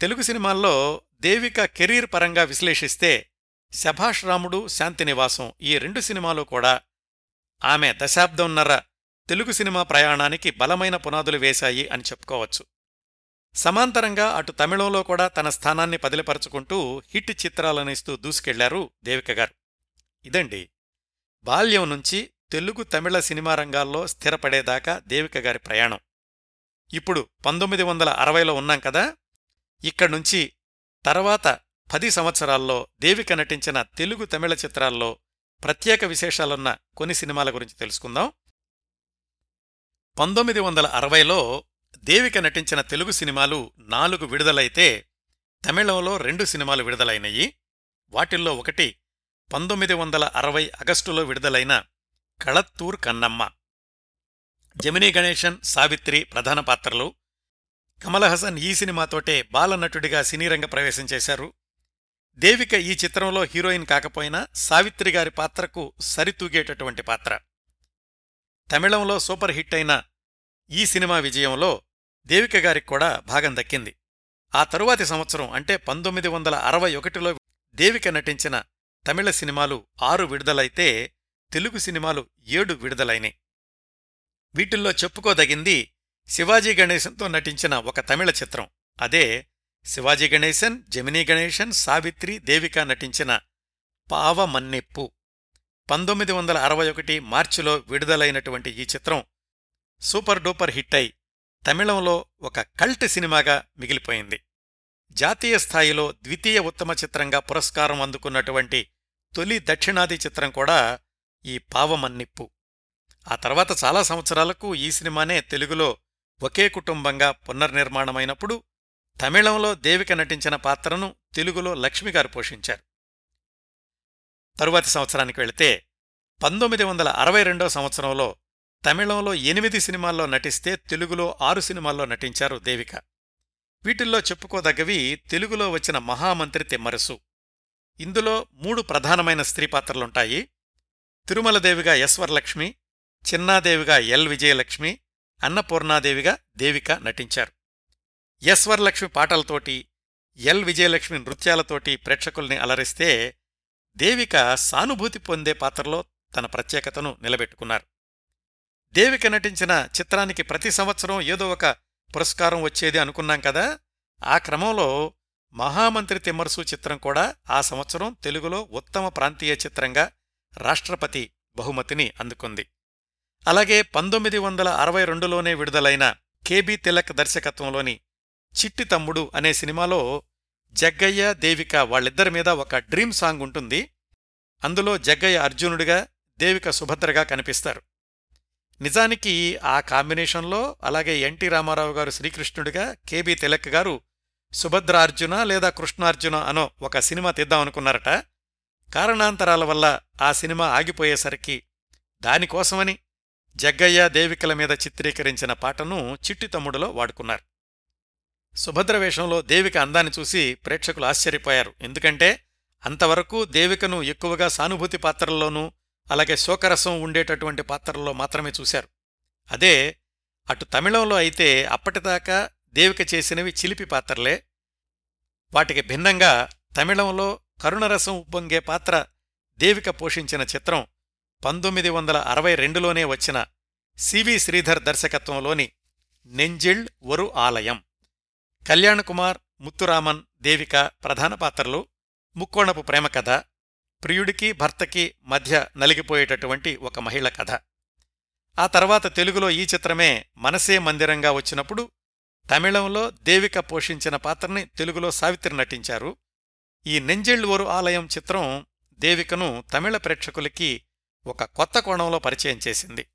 తెలుగు సినిమాల్లో దేవిక కెరీర్ పరంగా విశ్లేషిస్తే శభాష్ రాముడు శాంతినివాసం ఈ రెండు సినిమాలు కూడా ఆమె దశాబ్దంన్నర తెలుగు సినిమా ప్రయాణానికి బలమైన పునాదులు వేశాయి అని చెప్పుకోవచ్చు. సమాంతరంగా అటు తమిళంలో కూడా తన స్థానాన్ని పదిలపరుచుకుంటూ హిట్ చిత్రాలనిస్తూ దూసుకెళ్ళారు దేవిక గారు. ఇదండి. బాల్యం నుంచి తెలుగు తమిళ సినిమా రంగాల్లో స్థిరపడేదాకా దేవిక గారి ప్రయాణం. ఇప్పుడు పంతొమ్మిది వందల అరవైలో ఉన్నాం కదా? ఇక్కడ్నుంచి తర్వాత పది సంవత్సరాల్లో దేవిక నటించిన తెలుగు తమిళ చిత్రాల్లో ప్రత్యేక విశేషాలున్న కొన్ని సినిమాల గురించి తెలుసుకుందాం. పంతొమ్మిది వందల అరవైలో దేవిక నటించిన తెలుగు సినిమాలు నాలుగు విడుదలైతే తమిళంలో రెండు సినిమాలు విడుదలైనయి. వాటిల్లో ఒకటి పంతొమ్మిది వందల అరవై ఆగస్టులో విడుదలైన కళత్తూర్ కన్నమ్మ. జమినీ గణేశన్ సావిత్రి ప్రధాన పాత్రలు. కమల్ హసన్ ఈ సినిమాతోటే బాలనటుడిగా సినీరంగ ప్రవేశం చేశారు. దేవిక ఈ చిత్రంలో హీరోయిన్ కాకపోయినా సావిత్రి గారి పాత్రకు సరితూగేటటువంటి పాత్ర. తమిళంలో సూపర్ హిట్ అయిన ఈ సినిమా విజయంలో దేవిక గారికి కూడా భాగం దక్కింది. ఆ తరువాతి సంవత్సరం అంటే పంతొమ్మిది వందల అరవై ఒకటిలో దేవిక నటించిన తమిళ సినిమాలు ఆరు విడుదలైతే తెలుగు సినిమాలు ఏడు విడుదలైనాయి. వీటిల్లో చెప్పుకోదగింది శివాజీ గణేశన్తో నటించిన ఒక తమిళ చిత్రం. అదే శివాజీ గణేశన్ జమినీ గణేశన్ సావిత్రి దేవిక నటించిన పావమన్నెప్పు. పంతొమ్మిది వందల అరవై ఒకటి మార్చిలో విడుదలైనటువంటి ఈ చిత్రం సూపర్ డూపర్ హిట్ అయి తమిళంలో ఒక కల్ట్ సినిమాగా మిగిలిపోయింది. జాతీయ స్థాయిలో ద్వితీయ ఉత్తమ చిత్రంగా పురస్కారం అందుకున్నటువంటి తొలి దక్షిణాది చిత్రం కూడా ఈ పావమన్నిప్పు. ఆ తర్వాత చాలా సంవత్సరాలకు ఈ సినిమానే తెలుగులో ఒకే కుటుంబంగా పునర్నిర్మాణమైనప్పుడు తమిళంలో దేవిక నటించిన పాత్రను తెలుగులో లక్ష్మిగారు పోషించారు. తరువాతి సంవత్సరానికి వెళితే పంతొమ్మిది వందల అరవై రెండో సంవత్సరంలో తమిళంలో ఎనిమిది సినిమాల్లో నటిస్తే తెలుగులో ఆరు సినిమాల్లో నటించారు దేవిక. వీటిల్లో చెప్పుకోదగ్గవి తెలుగులో వచ్చిన మహామంత్రి తెమ్మరసు. ఇందులో మూడు ప్రధానమైన స్త్రీ పాత్రలుంటాయి. తిరుమలదేవిగా ఎశ్వరలక్ష్మి చిన్నాదేవిగా ఎల్ విజయలక్ష్మి అన్నపూర్ణాదేవిగా దేవిక నటించారు. ఎస్ పాటలతోటి ఎల్ విజయలక్ష్మి నృత్యాలతోటి ప్రేక్షకుల్ని అలరిస్తే దేవిక సానుభూతి పొందే పాత్రలో తన ప్రత్యేకతను నిలబెట్టుకున్నారు. దేవిక నటించిన చిత్రానికి ప్రతి సంవత్సరం ఏదో ఒక పురస్కారం వచ్చేది అనుకున్నాం కదా. ఆ క్రమంలో మహామంత్రి తిమ్మర్సు చిత్రం కూడా ఆ సంవత్సరం తెలుగులో ఉత్తమ ప్రాంతీయ చిత్రంగా రాష్ట్రపతి బహుమతిని అందుకుంది. అలాగే పంతొమ్మిది వందల అరవై రెండులోనే విడుదలైన కేబీ తిలక్ దర్శకత్వంలోని చిట్టి తమ్ముడు అనే సినిమాలో జగ్గయ్య దేవిక వాళ్ళిద్దరి మీద ఒక డ్రీమ్ సాంగ్ ఉంటుంది. అందులో జగ్గయ్య అర్జునుడిగా దేవిక సుభద్రగా కనిపిస్తారు. నిజానికి ఆ కాంబినేషన్లో అలాగే ఎన్టీ రామారావు గారు శ్రీకృష్ణుడిగా కేబీ తిలక్ గారు సుభద్రార్జున లేదా కృష్ణార్జున అనో ఒక సినిమా తీద్దామనుకున్నారట. కారణాంతరాల వల్ల ఆ సినిమా ఆగిపోయేసరికి దానికోసమని జగ్గయ్య దేవికల మీద చిత్రీకరించిన పాటను చిట్టి తమ్ముడులో వాడుకున్నారు. సుభద్ర వేషంలో దేవిక అందాన్ని చూసి ప్రేక్షకులు ఆశ్చర్యపోయారు. ఎందుకంటే అంతవరకు దేవికను ఎక్కువగా సానుభూతి పాత్రల్లోనూ అలాగే శోకరసం ఉండేటటువంటి పాత్రల్లో మాత్రమే చూశారు. అదే అటు తమిళంలో అయితే అప్పటిదాకా దేవిక చేసినవి చిలిపి పాత్రలే. వాటికి భిన్నంగా తమిళంలో కరుణరసం ఉప్పొంగే పాత్ర దేవిక పోషించిన చిత్రం పంతొమ్మిది వందల అరవై రెండులోనే వచ్చిన సివి శ్రీధర్ దర్శకత్వంలోని నెంజిళ్ ఒరు ఆలయం. కళ్యాణ్ కుమార్ ముత్తురామన్ దేవిక ప్రధాన పాత్రలు ముక్కోణపు ప్రేమ కథ ప్రియుడికి భర్తకి మధ్య నలిగిపోయేటటువంటి ఒక మహిళ కథ. ఆ తర్వాత తెలుగులో ఈ చిత్రమే మనసే మందిరంగా వచ్చినప్పుడు తమిళంలో దేవిక పోషించిన పాత్రని తెలుగులో సావిత్రి నటించారు. ఈ నెంజిళ్ ఆలయం చిత్రం దేవికను తమిళ ప్రేక్షకులకి ఒక కొత్త కోణంలో పరిచయం చేసింది.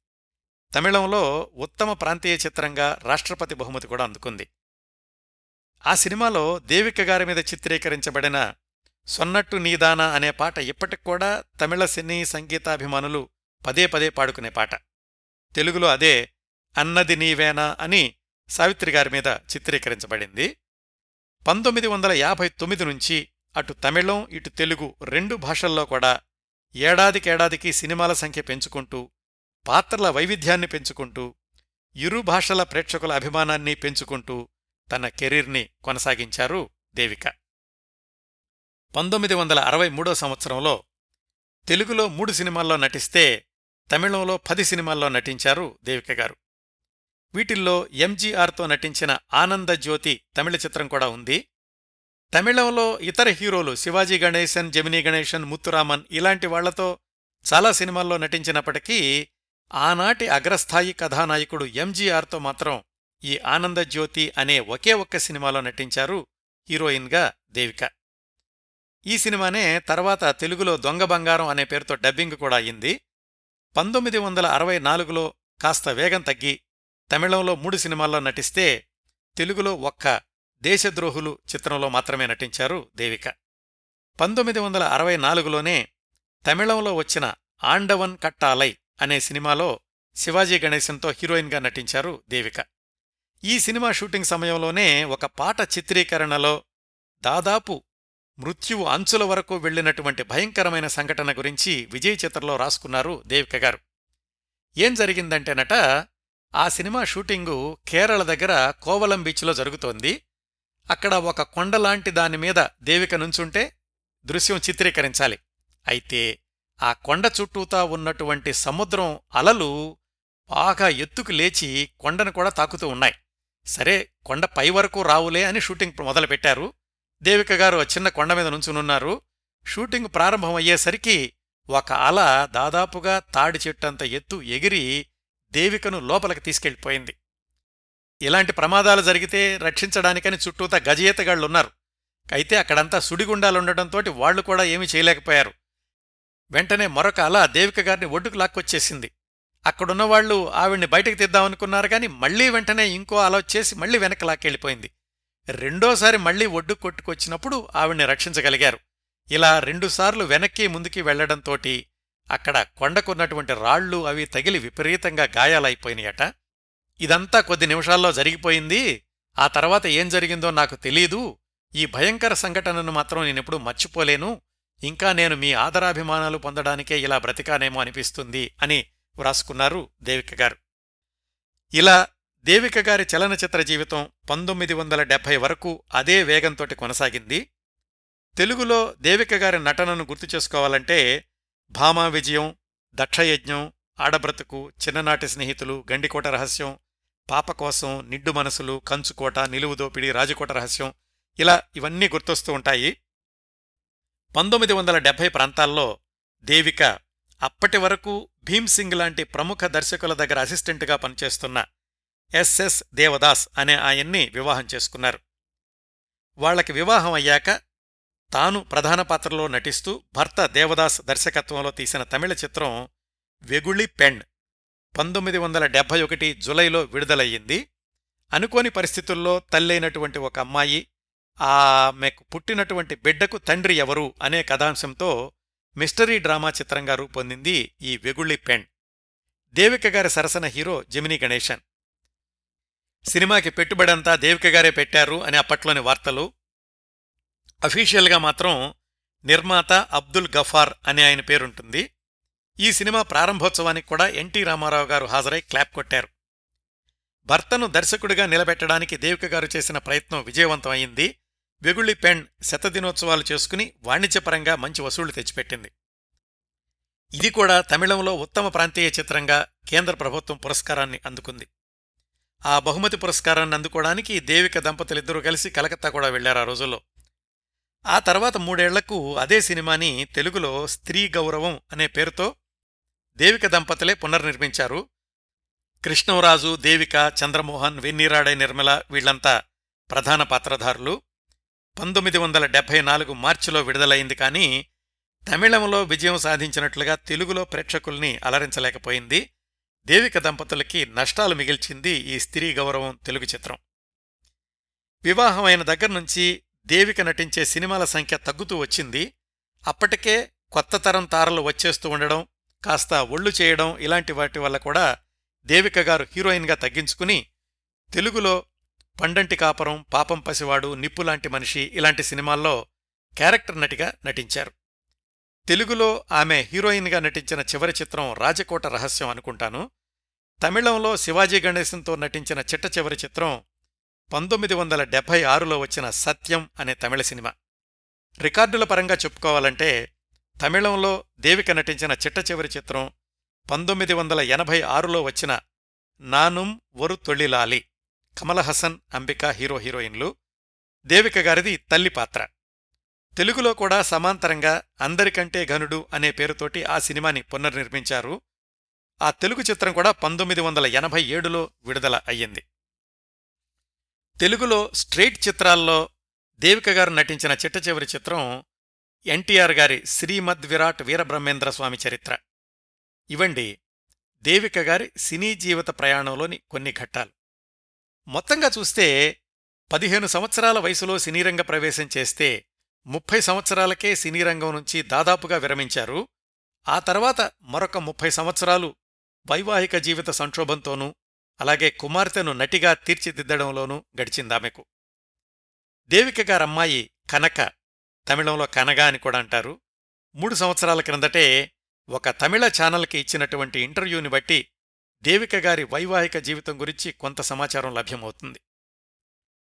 తమిళంలో ఉత్తమ ప్రాంతీయ చిత్రంగా రాష్ట్రపతి బహుమతి కూడా అందుకుంది. ఆ సినిమాలో దేవిక గారి మీద చిత్రీకరించబడిన సొన్నట్టు నీదానా అనే పాట ఇప్పటికూడా తమిళ సినీ సంగీతాభిమానులు పదే పదే పాడుకునే పాట. తెలుగులో అదే అన్నది నీవేనా అని సావిత్రిగారి మీద చిత్రీకరించబడింది. పంతొమ్మిది వందల యాభై తొమ్మిది నుంచి అటు తమిళం ఇటు తెలుగు రెండు భాషల్లో కూడా ఏడాదికేడాదికి సినిమాల సంఖ్య పెంచుకుంటూ పాత్రల వైవిధ్యాన్ని పెంచుకుంటూ ఇరు భాషల ప్రేక్షకుల అభిమానాన్ని పెంచుకుంటూ తన కెరీర్ని కొనసాగించారు దేవిక. పంతొమ్మిది వందల అరవై మూడో సంవత్సరంలో తెలుగులో మూడు సినిమాల్లో నటిస్తే తమిళంలో పది సినిమాల్లో నటించారు దేవిక గారు. వీటిల్లో ఎంజీఆర్తో నటించిన ఆనందజ్యోతి తమిళ చిత్రం కూడా ఉంది. తమిళంలో ఇతర హీరోలు శివాజీ గణేశన్ జమినీ గణేశన్ ముత్తురామన్ ఇలాంటి వాళ్ళతో చాలా సినిమాల్లో నటించినప్పటికీ ఆనాటి అగ్రస్థాయి కథానాయకుడు ఎంజీఆర్తో మాత్రం ఈ ఆనందజ్యోతి అనే ఒకే ఒక్క సినిమాలో నటించారు హీరోయిన్గా దేవిక. ఈ సినిమానే తర్వాత తెలుగులో దొంగ బంగారం అనే పేరుతో డబ్బింగ్ కూడా అయింది. పంతొమ్మిది వందల అరవై నాలుగులో కాస్త వేగం తగ్గి తమిళంలో మూడు సినిమాల్లో నటిస్తే తెలుగులో ఒక్క దేశద్రోహులు చిత్రంలో మాత్రమే నటించారు దేవిక. పంతొమ్మిది వందల అరవై నాలుగులోనే తమిళంలో వచ్చిన ఆండవన్ కట్టాలై అనే సినిమాలో శివాజీ గణేశన్తో హీరోయిన్గా నటించారు దేవిక. ఈ సినిమా షూటింగ్ సమయంలోనే ఒక పాట చిత్రీకరణలో దాదాపు మృత్యువు అంచుల వరకు వెళ్ళినటువంటి భయంకరమైన సంఘటన గురించి విజయ్ చిత్రలో రాసుకున్నారు దేవిక గారు. ఏం జరిగిందంటేనట ఆ సినిమా షూటింగు కేరళ దగ్గర కోవలం బీచ్లో జరుగుతోంది. అక్కడ ఒక కొండలాంటి దానిమీద దేవిక నుంచుంటే దృశ్యం చిత్రీకరించాలి. అయితే ఆ కొండ చుట్టూతా ఉన్నటువంటి సముద్రం అలలు బాగా ఎత్తుకు లేచి కొండను కూడా తాకుతూ ఉన్నాయి. సరే కొండ పై వరకు రావులే అని షూటింగ్ మొదలుపెట్టారు. దేవిక గారు చిన్న కొండ మీద నుంచునున్నారు. షూటింగ్ ప్రారంభమయ్యేసరికి ఒక అల దాదాపుగా తాడి చెట్టంత ఎత్తు ఎగిరి దేవికను లోపలికి తీసుకెళ్ళిపోయింది. ఇలాంటి ప్రమాదాలు జరిగితే రక్షించడానికని చుట్టూతా గజయేతగాళ్ళున్నారు అయితే అక్కడంతా సుడిగుండాలుండటంతో వాళ్ళు కూడా ఏమీ చేయలేకపోయారు. వెంటనే మరొక అల దేవిక గారిని ఒడ్డుకు లాక్కొచ్చేసింది. అక్కడున్నవాళ్ళు ఆవిడ్ని బయటకు తీద్దామనుకున్నారు కానీ మళ్ళీ వెంటనే ఇంకో అల వచ్చేసి మళ్ళీ వెనక్కి లాక్కెళ్ళిపోయింది. రెండోసారి మళ్ళీ ఒడ్డు కొట్టుకొచ్చినప్పుడు ఆవిడ్ని రక్షించగలిగారు. ఇలా రెండుసార్లు వెనక్కి ముందుకి వెళ్ళడంతోటి అక్కడ కొండకున్నటువంటి రాళ్ళు అవి తగిలి విపరీతంగా గాయాలైపోయినాయట. ఇదంతా కొద్ది నిమిషాల్లో జరిగిపోయింది. ఆ తర్వాత ఏం జరిగిందో నాకు తెలీదు. ఈ భయంకర సంఘటనను మాత్రం నేనెప్పుడూ మర్చిపోలేను. ఇంకా నేను మీ ఆదరాభిమానాలు పొందడానికే ఇలా బ్రతికానేమో అనిపిస్తుంది అని వ్రాసుకున్నారు దేవిక గారు. ఇలా దేవిక గారి చలనచిత్ర జీవితం పంతొమ్మిది వందల డెబ్భై వరకు అదే వేగంతోటి కొనసాగింది. తెలుగులో దేవిక గారి నటనను గుర్తు చేసుకోవాలంటే భామా విజయం దక్షయజ్ఞం ఆడబ్రతుకు చిన్ననాటి స్నేహితులు గండికోట రహస్యం పాప కోసం నిడ్డు మనసులు కంచుకోట నిలువుదోపిడి రాజకోట రహస్యం ఇలా ఇవన్నీ గుర్తొస్తూ ఉంటాయి. పంతొమ్మిది వందల డెబ్భై ప్రాంతాల్లో దేవిక అప్పటి వరకు భీమ్సింగ్ లాంటి ప్రముఖ దర్శకుల దగ్గర అసిస్టెంట్గా పనిచేస్తున్న ఎస్ఎస్ దేవదాస్ అనే ఆయన్ని వివాహం చేసుకున్నారు. వాళ్ళకి వివాహం అయ్యాక తాను ప్రధాన పాత్రలో నటిస్తూ భర్త దేవదాస్ దర్శకత్వంలో తీసిన తమిళ చిత్రం వెగుళి పెండ్ పంతొమ్మిది వందల డెబ్భై ఒకటి జులైలో విడుదలయ్యింది. అనుకోని పరిస్థితుల్లో తల్లైనటువంటి ఒక అమ్మాయి ఆమెకు పుట్టినటువంటి బిడ్డకు తండ్రి ఎవరు అనే కథాంశంతో మిస్టరీ డ్రామా చిత్రంగా రూపొందింది ఈ వెగుళ్ళి పెండ్ దేవిక గారి సరసన హీరో జమినీ గణేశన్. సినిమాకి పెట్టుబడంతా దేవిక గారే పెట్టారు అని అప్పట్లోని వార్తలు. అఫీషియల్గా మాత్రం నిర్మాత అబ్దుల్ గఫార్ అనే ఆయన పేరుంటుంది. ఈ సినిమా ప్రారంభోత్సవానికి కూడా ఎన్టీ రామారావు గారు హాజరై క్లాప్ కొట్టారు. భర్తను దర్శకుడిగా నిలబెట్టడానికి దేవిక గారు చేసిన ప్రయత్నం విజయవంతం అయింది. వెగుళి పెండ్ శతదినోత్సవాలు చేసుకుని వాణిజ్యపరంగా మంచి వసూళ్ళు తెచ్చిపెట్టింది. ఇది కూడా తమిళంలో ఉత్తమ ప్రాంతీయ చిత్రంగా కేంద్ర ప్రభుత్వం పురస్కారాన్ని అందుకుంది. ఆ బహుమతి పురస్కారాన్ని అందుకోవడానికి దేవిక దంపతులిద్దరూ కలిసి కలకత్తా కూడా వెళ్ళారు ఆ రోజుల్లో. ఆ తర్వాత మూడేళ్ళకు అదే సినిమాని తెలుగులో స్త్రీ గౌరవం అనే పేరుతో దేవిక దంపతులే పునర్నిర్మించారు. కృష్ణవరాజు దేవిక చంద్రమోహన్ వెన్నీరాడై నిర్మల వీళ్ళంతా ప్రధాన పాత్రధారులు. పంతొమ్మిది వందల డెబ్బై నాలుగు మార్చిలో విడుదలైంది కానీ తమిళంలో విజయం సాధించినట్లుగా తెలుగులో ప్రేక్షకుల్ని అలరించలేకపోయింది. దేవిక దంపతులకి నష్టాలు మిగిల్చింది ఈ స్త్రీ గౌరవం తెలుగు చిత్రం. వివాహమైన దగ్గర నుంచి దేవిక నటించే సినిమాల సంఖ్య తగ్గుతూ వచ్చింది. అప్పటికే కొత్త తరం తారలు వచ్చేస్తూ ఉండడం కాస్త ఒళ్ళు చేయడం ఇలాంటి వాటి వల్ల కూడా దేవిక గారు హీరోయిన్గా తగ్గించుకుని తెలుగులో పండంటి కాపురం పాపం పసివాడు నిప్పులాంటి మనిషి ఇలాంటి సినిమాల్లో క్యారెక్టర్ నటిగా నటించారు. తెలుగులో ఆమె హీరోయిన్గా నటించిన చివరి చిత్రం రాజకోట రహస్యం అనుకుంటాను. తమిళంలో శివాజీ గణేశంతో నటించిన చిట్ట చివరి చిత్రం పంతొమ్మిది వందల డెబ్బై ఆరులో వచ్చిన సత్యం అనే తమిళ సినిమా. రికార్డుల పరంగా చెప్పుకోవాలంటే తమిళంలో దేవిక నటించిన చిట్ట చివరి చిత్రం పంతొమ్మిది వందల ఎనభై ఆరులో వచ్చిన నానుం ఒరు తొళ్ళిలాలి కమల హసన్ అంబిక హీరో హీరోయిన్లు దేవిక గారిది తల్లి పాత్ర. తెలుగులో కూడా సమాంతరంగా అందరికంటే ఘనుడు అనే పేరుతోటి ఆ సినిమాని పునర్నిర్మించారు. ఆ తెలుగు చిత్రం కూడా పంతొమ్మిది వందల ఎనభై ఏడులో విడుదల అయ్యింది. తెలుగులో స్ట్రైట్ చిత్రాల్లో దేవిక గారు నటించిన చిట్ట చివరి చిత్రం ఎన్టీఆర్ గారి శ్రీమద్ విరాట్ వీరబ్రహ్మేంద్ర స్వామి చరిత్ర. ఇవండి దేవిక గారి సినీ జీవిత ప్రయాణంలోని కొన్ని ఘట్టాలు. మొత్తంగా చూస్తే పదిహేను సంవత్సరాల వయసులో సినీరంగ ప్రవేశం చేస్తే ముప్పై సంవత్సరాలకే సినీరంగం నుంచి దాదాపుగా విరమించారు. ఆ తర్వాత మరొక ముప్పై సంవత్సరాలు వైవాహిక జీవిత సంక్షోభంతోనూ అలాగే కుమార్తెను నటిగా తీర్చిదిద్దడంలోనూ గడిచిందామెకు దేవిక గారమ్మాయి కనక తమిళంలో కనగా అని కూడా అంటారు. మూడు సంవత్సరాల క్రిందటే ఒక తమిళ ఛానల్కి ఇచ్చినటువంటి ఇంటర్వ్యూని బట్టి దేవిక గారి వైవాహిక జీవితం గురించి కొంత సమాచారం లభ్యమవుతుంది.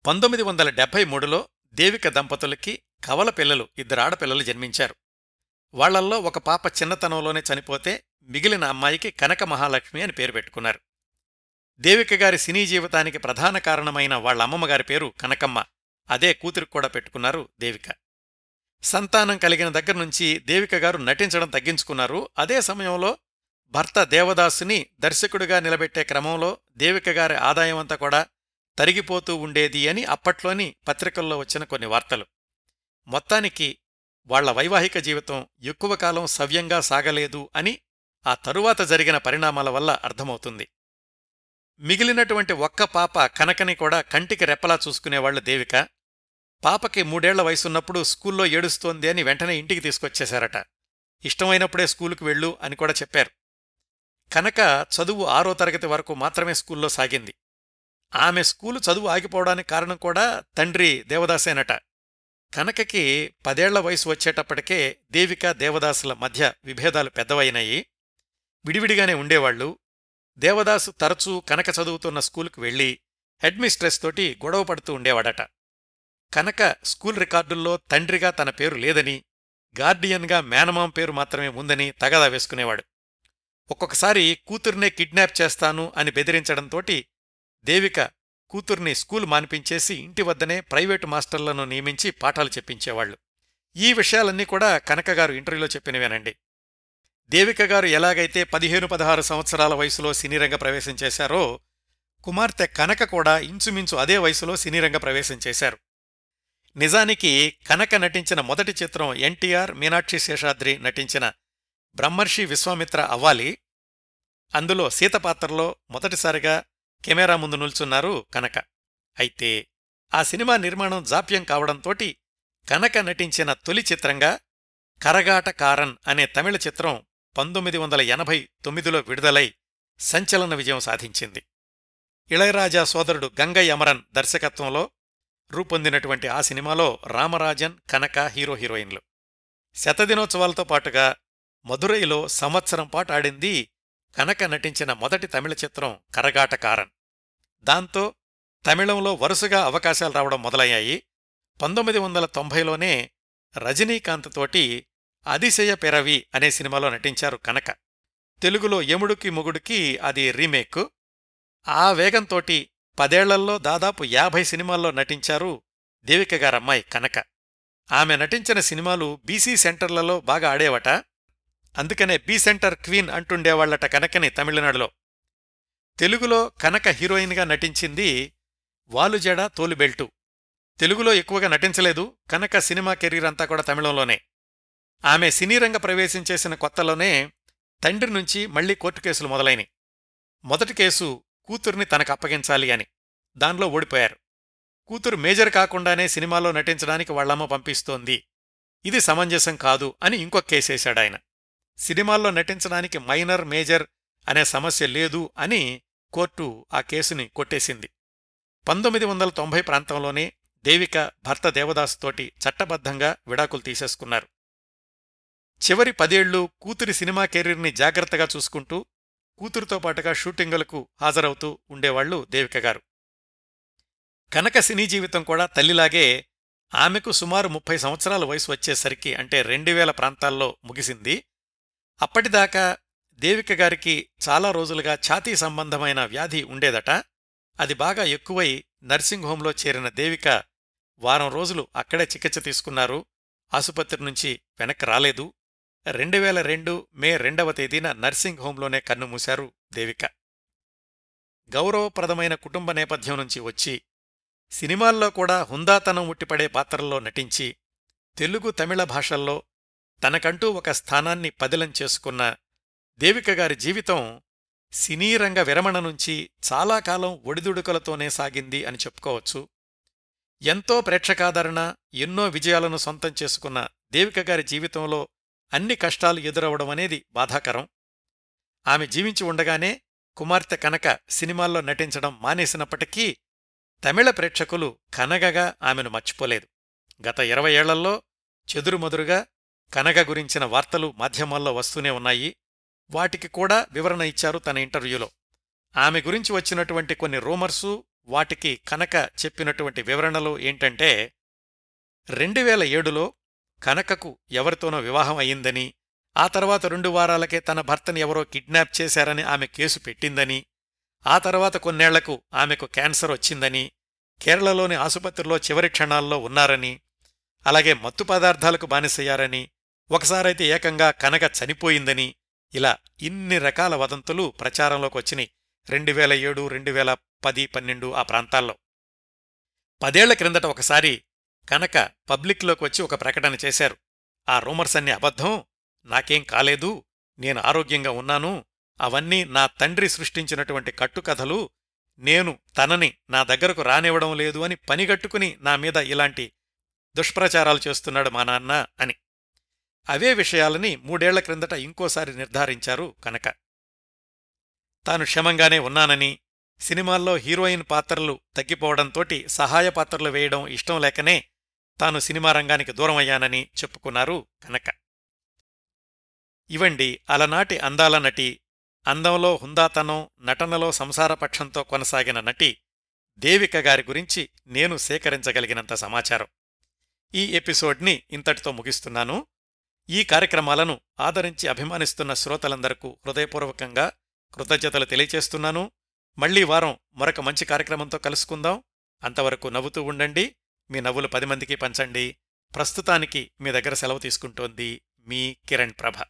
పంతొమ్మిది వందల డెబ్బై మూడులో దేవిక దంపతులకి కవల పిల్లలు ఇద్దరు ఆడపిల్లలు జన్మించారు. వాళ్ళల్లో ఒక పాప చిన్నతనంలోనే చనిపోతే మిగిలిన అమ్మాయికి కనక మహాలక్ష్మి అని పేరు పెట్టుకున్నారు. దేవిక గారి సినీ జీవితానికి ప్రధాన కారణమైన వాళ్ళ అమ్మమ్మగారి పేరు కనకమ్మ. అదే కూతురికి కూడా పెట్టుకున్నారు దేవిక. సంతానం కలిగిన దగ్గర నుంచి దేవిక గారు నటించడం తగ్గించుకున్నారు. అదే సమయంలో భర్త దేవదాసుని దర్శకుడిగా నిలబెట్టే క్రమంలో దేవిక గారి కూడా తరిగిపోతూ ఉండేది అని అప్పట్లోని పత్రికల్లో వచ్చిన కొన్ని వార్తలు. మొత్తానికి వాళ్ళ వైవాహిక జీవితం ఎక్కువ కాలం సవ్యంగా సాగలేదు అని ఆ తరువాత జరిగిన పరిణామాల వల్ల అర్థమవుతుంది. మిగిలినటువంటి ఒక్క పాప కనకని కూడా కంటికి రెప్పలా చూసుకునేవాళ్ళు దేవిక పాపకి మూడేళ్ళ వయసున్నప్పుడు స్కూల్లో ఏడుస్తోంది అని వెంటనే ఇంటికి తీసుకొచ్చేశారట. ఇష్టమైనప్పుడే స్కూలుకు వెళ్ళు అని కూడా చెప్పారు. కనుక చదువు ఆరో తరగతి వరకు మాత్రమే స్కూల్లో సాగింది. ఆమె స్కూలు చదువు ఆగిపోవడానికి కారణం కూడా తండ్రి దేవదాసేనట. కనకకి పదేళ్ళ వయసు వచ్చేటప్పటికే దేవిక దేవదాసుల మధ్య విభేదాలు పెద్దవైనాయి. విడివిడిగానే ఉండేవాళ్ళు దేవదాసు తరచూ కనక చదువుతున్న స్కూలుకు వెళ్ళి హెడ్మిస్ట్రెస్ తోటి గొడవ పడుతూ ఉండేవాడట. కనక స్కూల్ రికార్డుల్లో తండ్రిగా తన పేరు లేదని గార్డియన్గా మేనమాం పేరు మాత్రమే ఉందని తగదా వేసుకునేవాడు. ఒక్కొక్కసారి కూతుర్నే కిడ్నాప్ చేస్తాను అని బెదిరించడంతోటి దేవిక కూతుర్ని స్కూల్ మానిపించేసి ఇంటి వద్దనే ప్రైవేటు మాస్టర్లను నియమించి పాఠాలు చెప్పించేవాళ్ళు ఈ విషయాలన్నీ కూడా కనకగారు ఇంటర్వ్యూలో చెప్పినవేనండి. దేవిక గారు ఎలాగైతే పదిహేను పదహారు సంవత్సరాల వయసులో సినీరంగ ప్రవేశం చేశారో కుమార్తె కనక కూడా ఇంచుమించు అదే వయసులో సినీరంగ ప్రవేశం చేశారు. నిజానికి కనక నటించిన మొదటి చిత్రం ఎన్టీఆర్ మీనాక్షి శేషాద్రి నటించిన బ్రహ్మర్షి విశ్వామిత్ర అవ్వాలి. అందులో సీత పాత్రలో మొదటిసారిగా కెమెరా ముందు నిల్చున్నారు కనక. అయితే ఆ సినిమా నిర్మాణం జాప్యం కావడంతోటి కనక నటించిన తొలి చిత్రంగా కరగాట కారన్ అనే తమిళ చిత్రం పంతొమ్మిది వందల ఎనభై తొమ్మిదిలో విడుదలై సంచలన విజయం సాధించింది. ఇళయరాజా సోదరుడు గంగయ్య అమరన్ దర్శకత్వంలో రూపొందినటువంటి ఆ సినిమాలో రామరాజన్ కనక హీరో హీరోయిన్లు. శతదినోత్సవాలతో పాటుగా మదురైలో సంవత్సరం పాటు ఆడింది కనక నటించిన మొదటి తమిళ చిత్రం కరగాటకారన్ దాంతో తమిళంలో వరుసగా అవకాశాలు రావడం మొదలయ్యాయి. పంతొమ్మిది వందల తొంభైలోనే రజనీకాంత్ తోటి అతిశయ పెరవి అనే సినిమాలో నటించారు కనక. తెలుగులో యముడుకి మొగుడుకి అది రీమేక్. ఆ వేగంతోటి పదేళ్ళల్లో దాదాపు యాభై సినిమాల్లో నటించారు దేవిక గారమ్మాయి కనక. ఆమె నటించిన సినిమాలు బీసీ సెంటర్లలో బాగా ఆడేవట. అందుకనే బీ సెంటర్ క్వీన్ అంటుండేవాళ్ళట కనకని తమిళనాడులో. తెలుగులో కనక హీరోయిన్గా నటించింది వాలుజడ తోలుబెల్టు. తెలుగులో ఎక్కువగా నటించలేదు కనక సినిమా కెరీర్ అంతా కూడా తమిళంలోనే. ఆమె సినీరంగ ప్రవేశం చేసిన కొత్తలోనే తండ్రి నుంచి మళ్ళీ కోర్టు కేసులు మొదలైనవి మొదటి కేసు కూతుర్ని తనకు అప్పగించాలి అని. దానిలో ఓడిపోయారు. కూతురు మేజర్ కాకుండానే సినిమాలో నటించడానికి వాళ్ళమ్మ పంపిస్తోంది. ఇది సమంజసం కాదు అని ఇంకొక కేసేశాడాయన. సినిమాల్లో నటించడానికి మైనర్ మేజర్ అనే సమస్య లేదు అని కోర్టు ఆ కేసుని కొట్టేసింది. పంతొమ్మిది వందల తొంభై ప్రాంతంలోనే దేవిక భర్త దేవదాసుతోటి చట్టబద్ధంగా విడాకులు తీసేసుకున్నారు. చివరి పదేళ్ళు కూతురి సినిమా కెరీర్ని జాగ్రత్తగా చూసుకుంటూ కూతురుతో పాటుగా షూటింగులకు హాజరవుతూ ఉండేవాళ్ళు దేవిక గారు. కనక సినీ జీవితం కూడా తల్లిలాగే ఆమెకు సుమారు ముప్పై సంవత్సరాల వయసు వచ్చేసరికి అంటే రెండు వేల ప్రాంతాల్లో ముగిసింది. అప్పటిదాకా దేవిక గారికి చాలా రోజులుగా ఛాతీ సంబంధమైన వ్యాధి ఉండేదట. అది బాగా ఎక్కువై నర్సింగ్ హోంలో చేరిన దేవిక వారం రోజులు అక్కడే చికిత్స తీసుకున్నారు. ఆసుపత్రి నుంచి వెనక్కి రాలేదు. రెండు వేల రెండు మే రెండవ తేదీన నర్సింగ్ హోంలోనే కన్నుమూశారు దేవిక. గౌరవప్రదమైన కుటుంబ నేపథ్యం నుంచి వచ్చి సినిమాల్లో కూడా హుందాతనం ఉట్టిపడే పాత్రల్లో నటించి తెలుగు తమిళ భాషల్లో తనకంటూ ఒక స్థానాన్ని పదిలం చేసుకున్న దేవికగారి జీవితం సినీరంగ విరమణ నుంచి చాలా కాలం ఒడిదుడుకలతోనే సాగింది అని చెప్పుకోవచ్చు. ఎంతో ప్రేక్షకాదరణ ఎన్నో విజయాలను సొంతం చేసుకున్న దేవికగారి జీవితంలో అన్ని కష్టాలు ఎదురవడం అనేది బాధాకరం. ఆమె జీవించి ఉండగానే కుమార్తె కనక సినిమాల్లో నటించడం మానేసినప్పటికీ తమిళ ప్రేక్షకులు కనగగా ఆమెను మర్చిపోలేదు. గత ఇరవై ఏళ్ళలో చెదురుమదురుగా కనక గురించిన వార్తలు మాధ్యమాల్లో వస్తూనే ఉన్నాయి. వాటికి కూడా వివరణ ఇచ్చారు తన ఇంటర్వ్యూలో. ఆమె గురించి వచ్చినటువంటి కొన్ని రూమర్సు వాటికి కనక చెప్పినటువంటి వివరణలు ఏంటంటే రెండు వేల ఏడులో కనకకు ఎవరితోనో వివాహం అయిందని ఆ తర్వాత రెండు వారాలకే తన భర్తని ఎవరో కిడ్నాప్ చేశారని ఆమె కేసు పెట్టిందని ఆ తర్వాత కొన్నేళ్ళకు ఆమెకు క్యాన్సర్ వచ్చిందని కేరళలోని ఆసుపత్రిలో చివరి క్షణాల్లో ఉన్నారని అలాగే మత్తు పదార్థాలకు బానిసయ్యారని ఒకసారైతే ఏకంగా కనక చనిపోయిందని ఇలా ఇన్ని రకాల వదంతులు ప్రచారంలోకి వచ్చినాయి. రెండు వేల ఏడు రెండు వేల పది పన్నెండు ఆ ప్రాంతాల్లో. పదేళ్ళ క్రిందట ఒకసారి కనక పబ్లిక్లోకి వచ్చి ఒక ప్రకటన చేశారు. ఆ రూమర్స్ అన్ని అబద్ధం నాకేం కాలేదు నేను ఆరోగ్యంగా ఉన్నాను అవన్నీ నా తండ్రి సృష్టించినటువంటి కట్టుకథలు నేను తనని నా దగ్గరకు రానివ్వడం లేదు అని పనిగట్టుకుని నా మీద ఇలాంటి దుష్ప్రచారాలు చేస్తున్నాడు మా నాన్న అని. అవే విషయాలని మూడేళ్ళ క్రిందట ఇంకోసారి నిర్ధారించారు కనుక. తాను క్షమంగానే ఉన్నానని సినిమాల్లో హీరోయిన్ పాత్రలు తగ్గిపోవడంతోటి సహాయ పాత్రలు వేయడం ఇష్టం లేకనే తాను సినిమా రంగానికి దూరమయ్యానని చెప్పుకున్నారు కనక. ఇవండి అలనాటి అందాల నటి అందంలో హుందాతనం నటనలో సంసారపక్షంతో కొనసాగిన నటి దేవిక గారి గురించి నేను సేకరించగలిగినంత సమాచారం. ఈ ఎపిసోడ్ని ఇంతటితో ముగిస్తున్నాను. ఈ కార్యక్రమాలను ఆదరించి అభిమానిస్తున్న శ్రోతలందరకు హృదయపూర్వకంగా కృతజ్ఞతలు తెలియచేస్తున్నాను. మళ్ళీ వారం మరొక మంచి కార్యక్రమంతో కలుసుకుందాం. అంతవరకు నవ్వుతూ ఉండండి. మీ నవ్వులు పది మందికి పంచండి. ప్రస్తుతానికి మీ దగ్గర సెలవు తీసుకుంటోంది మీ కిరణ్ ప్రభ.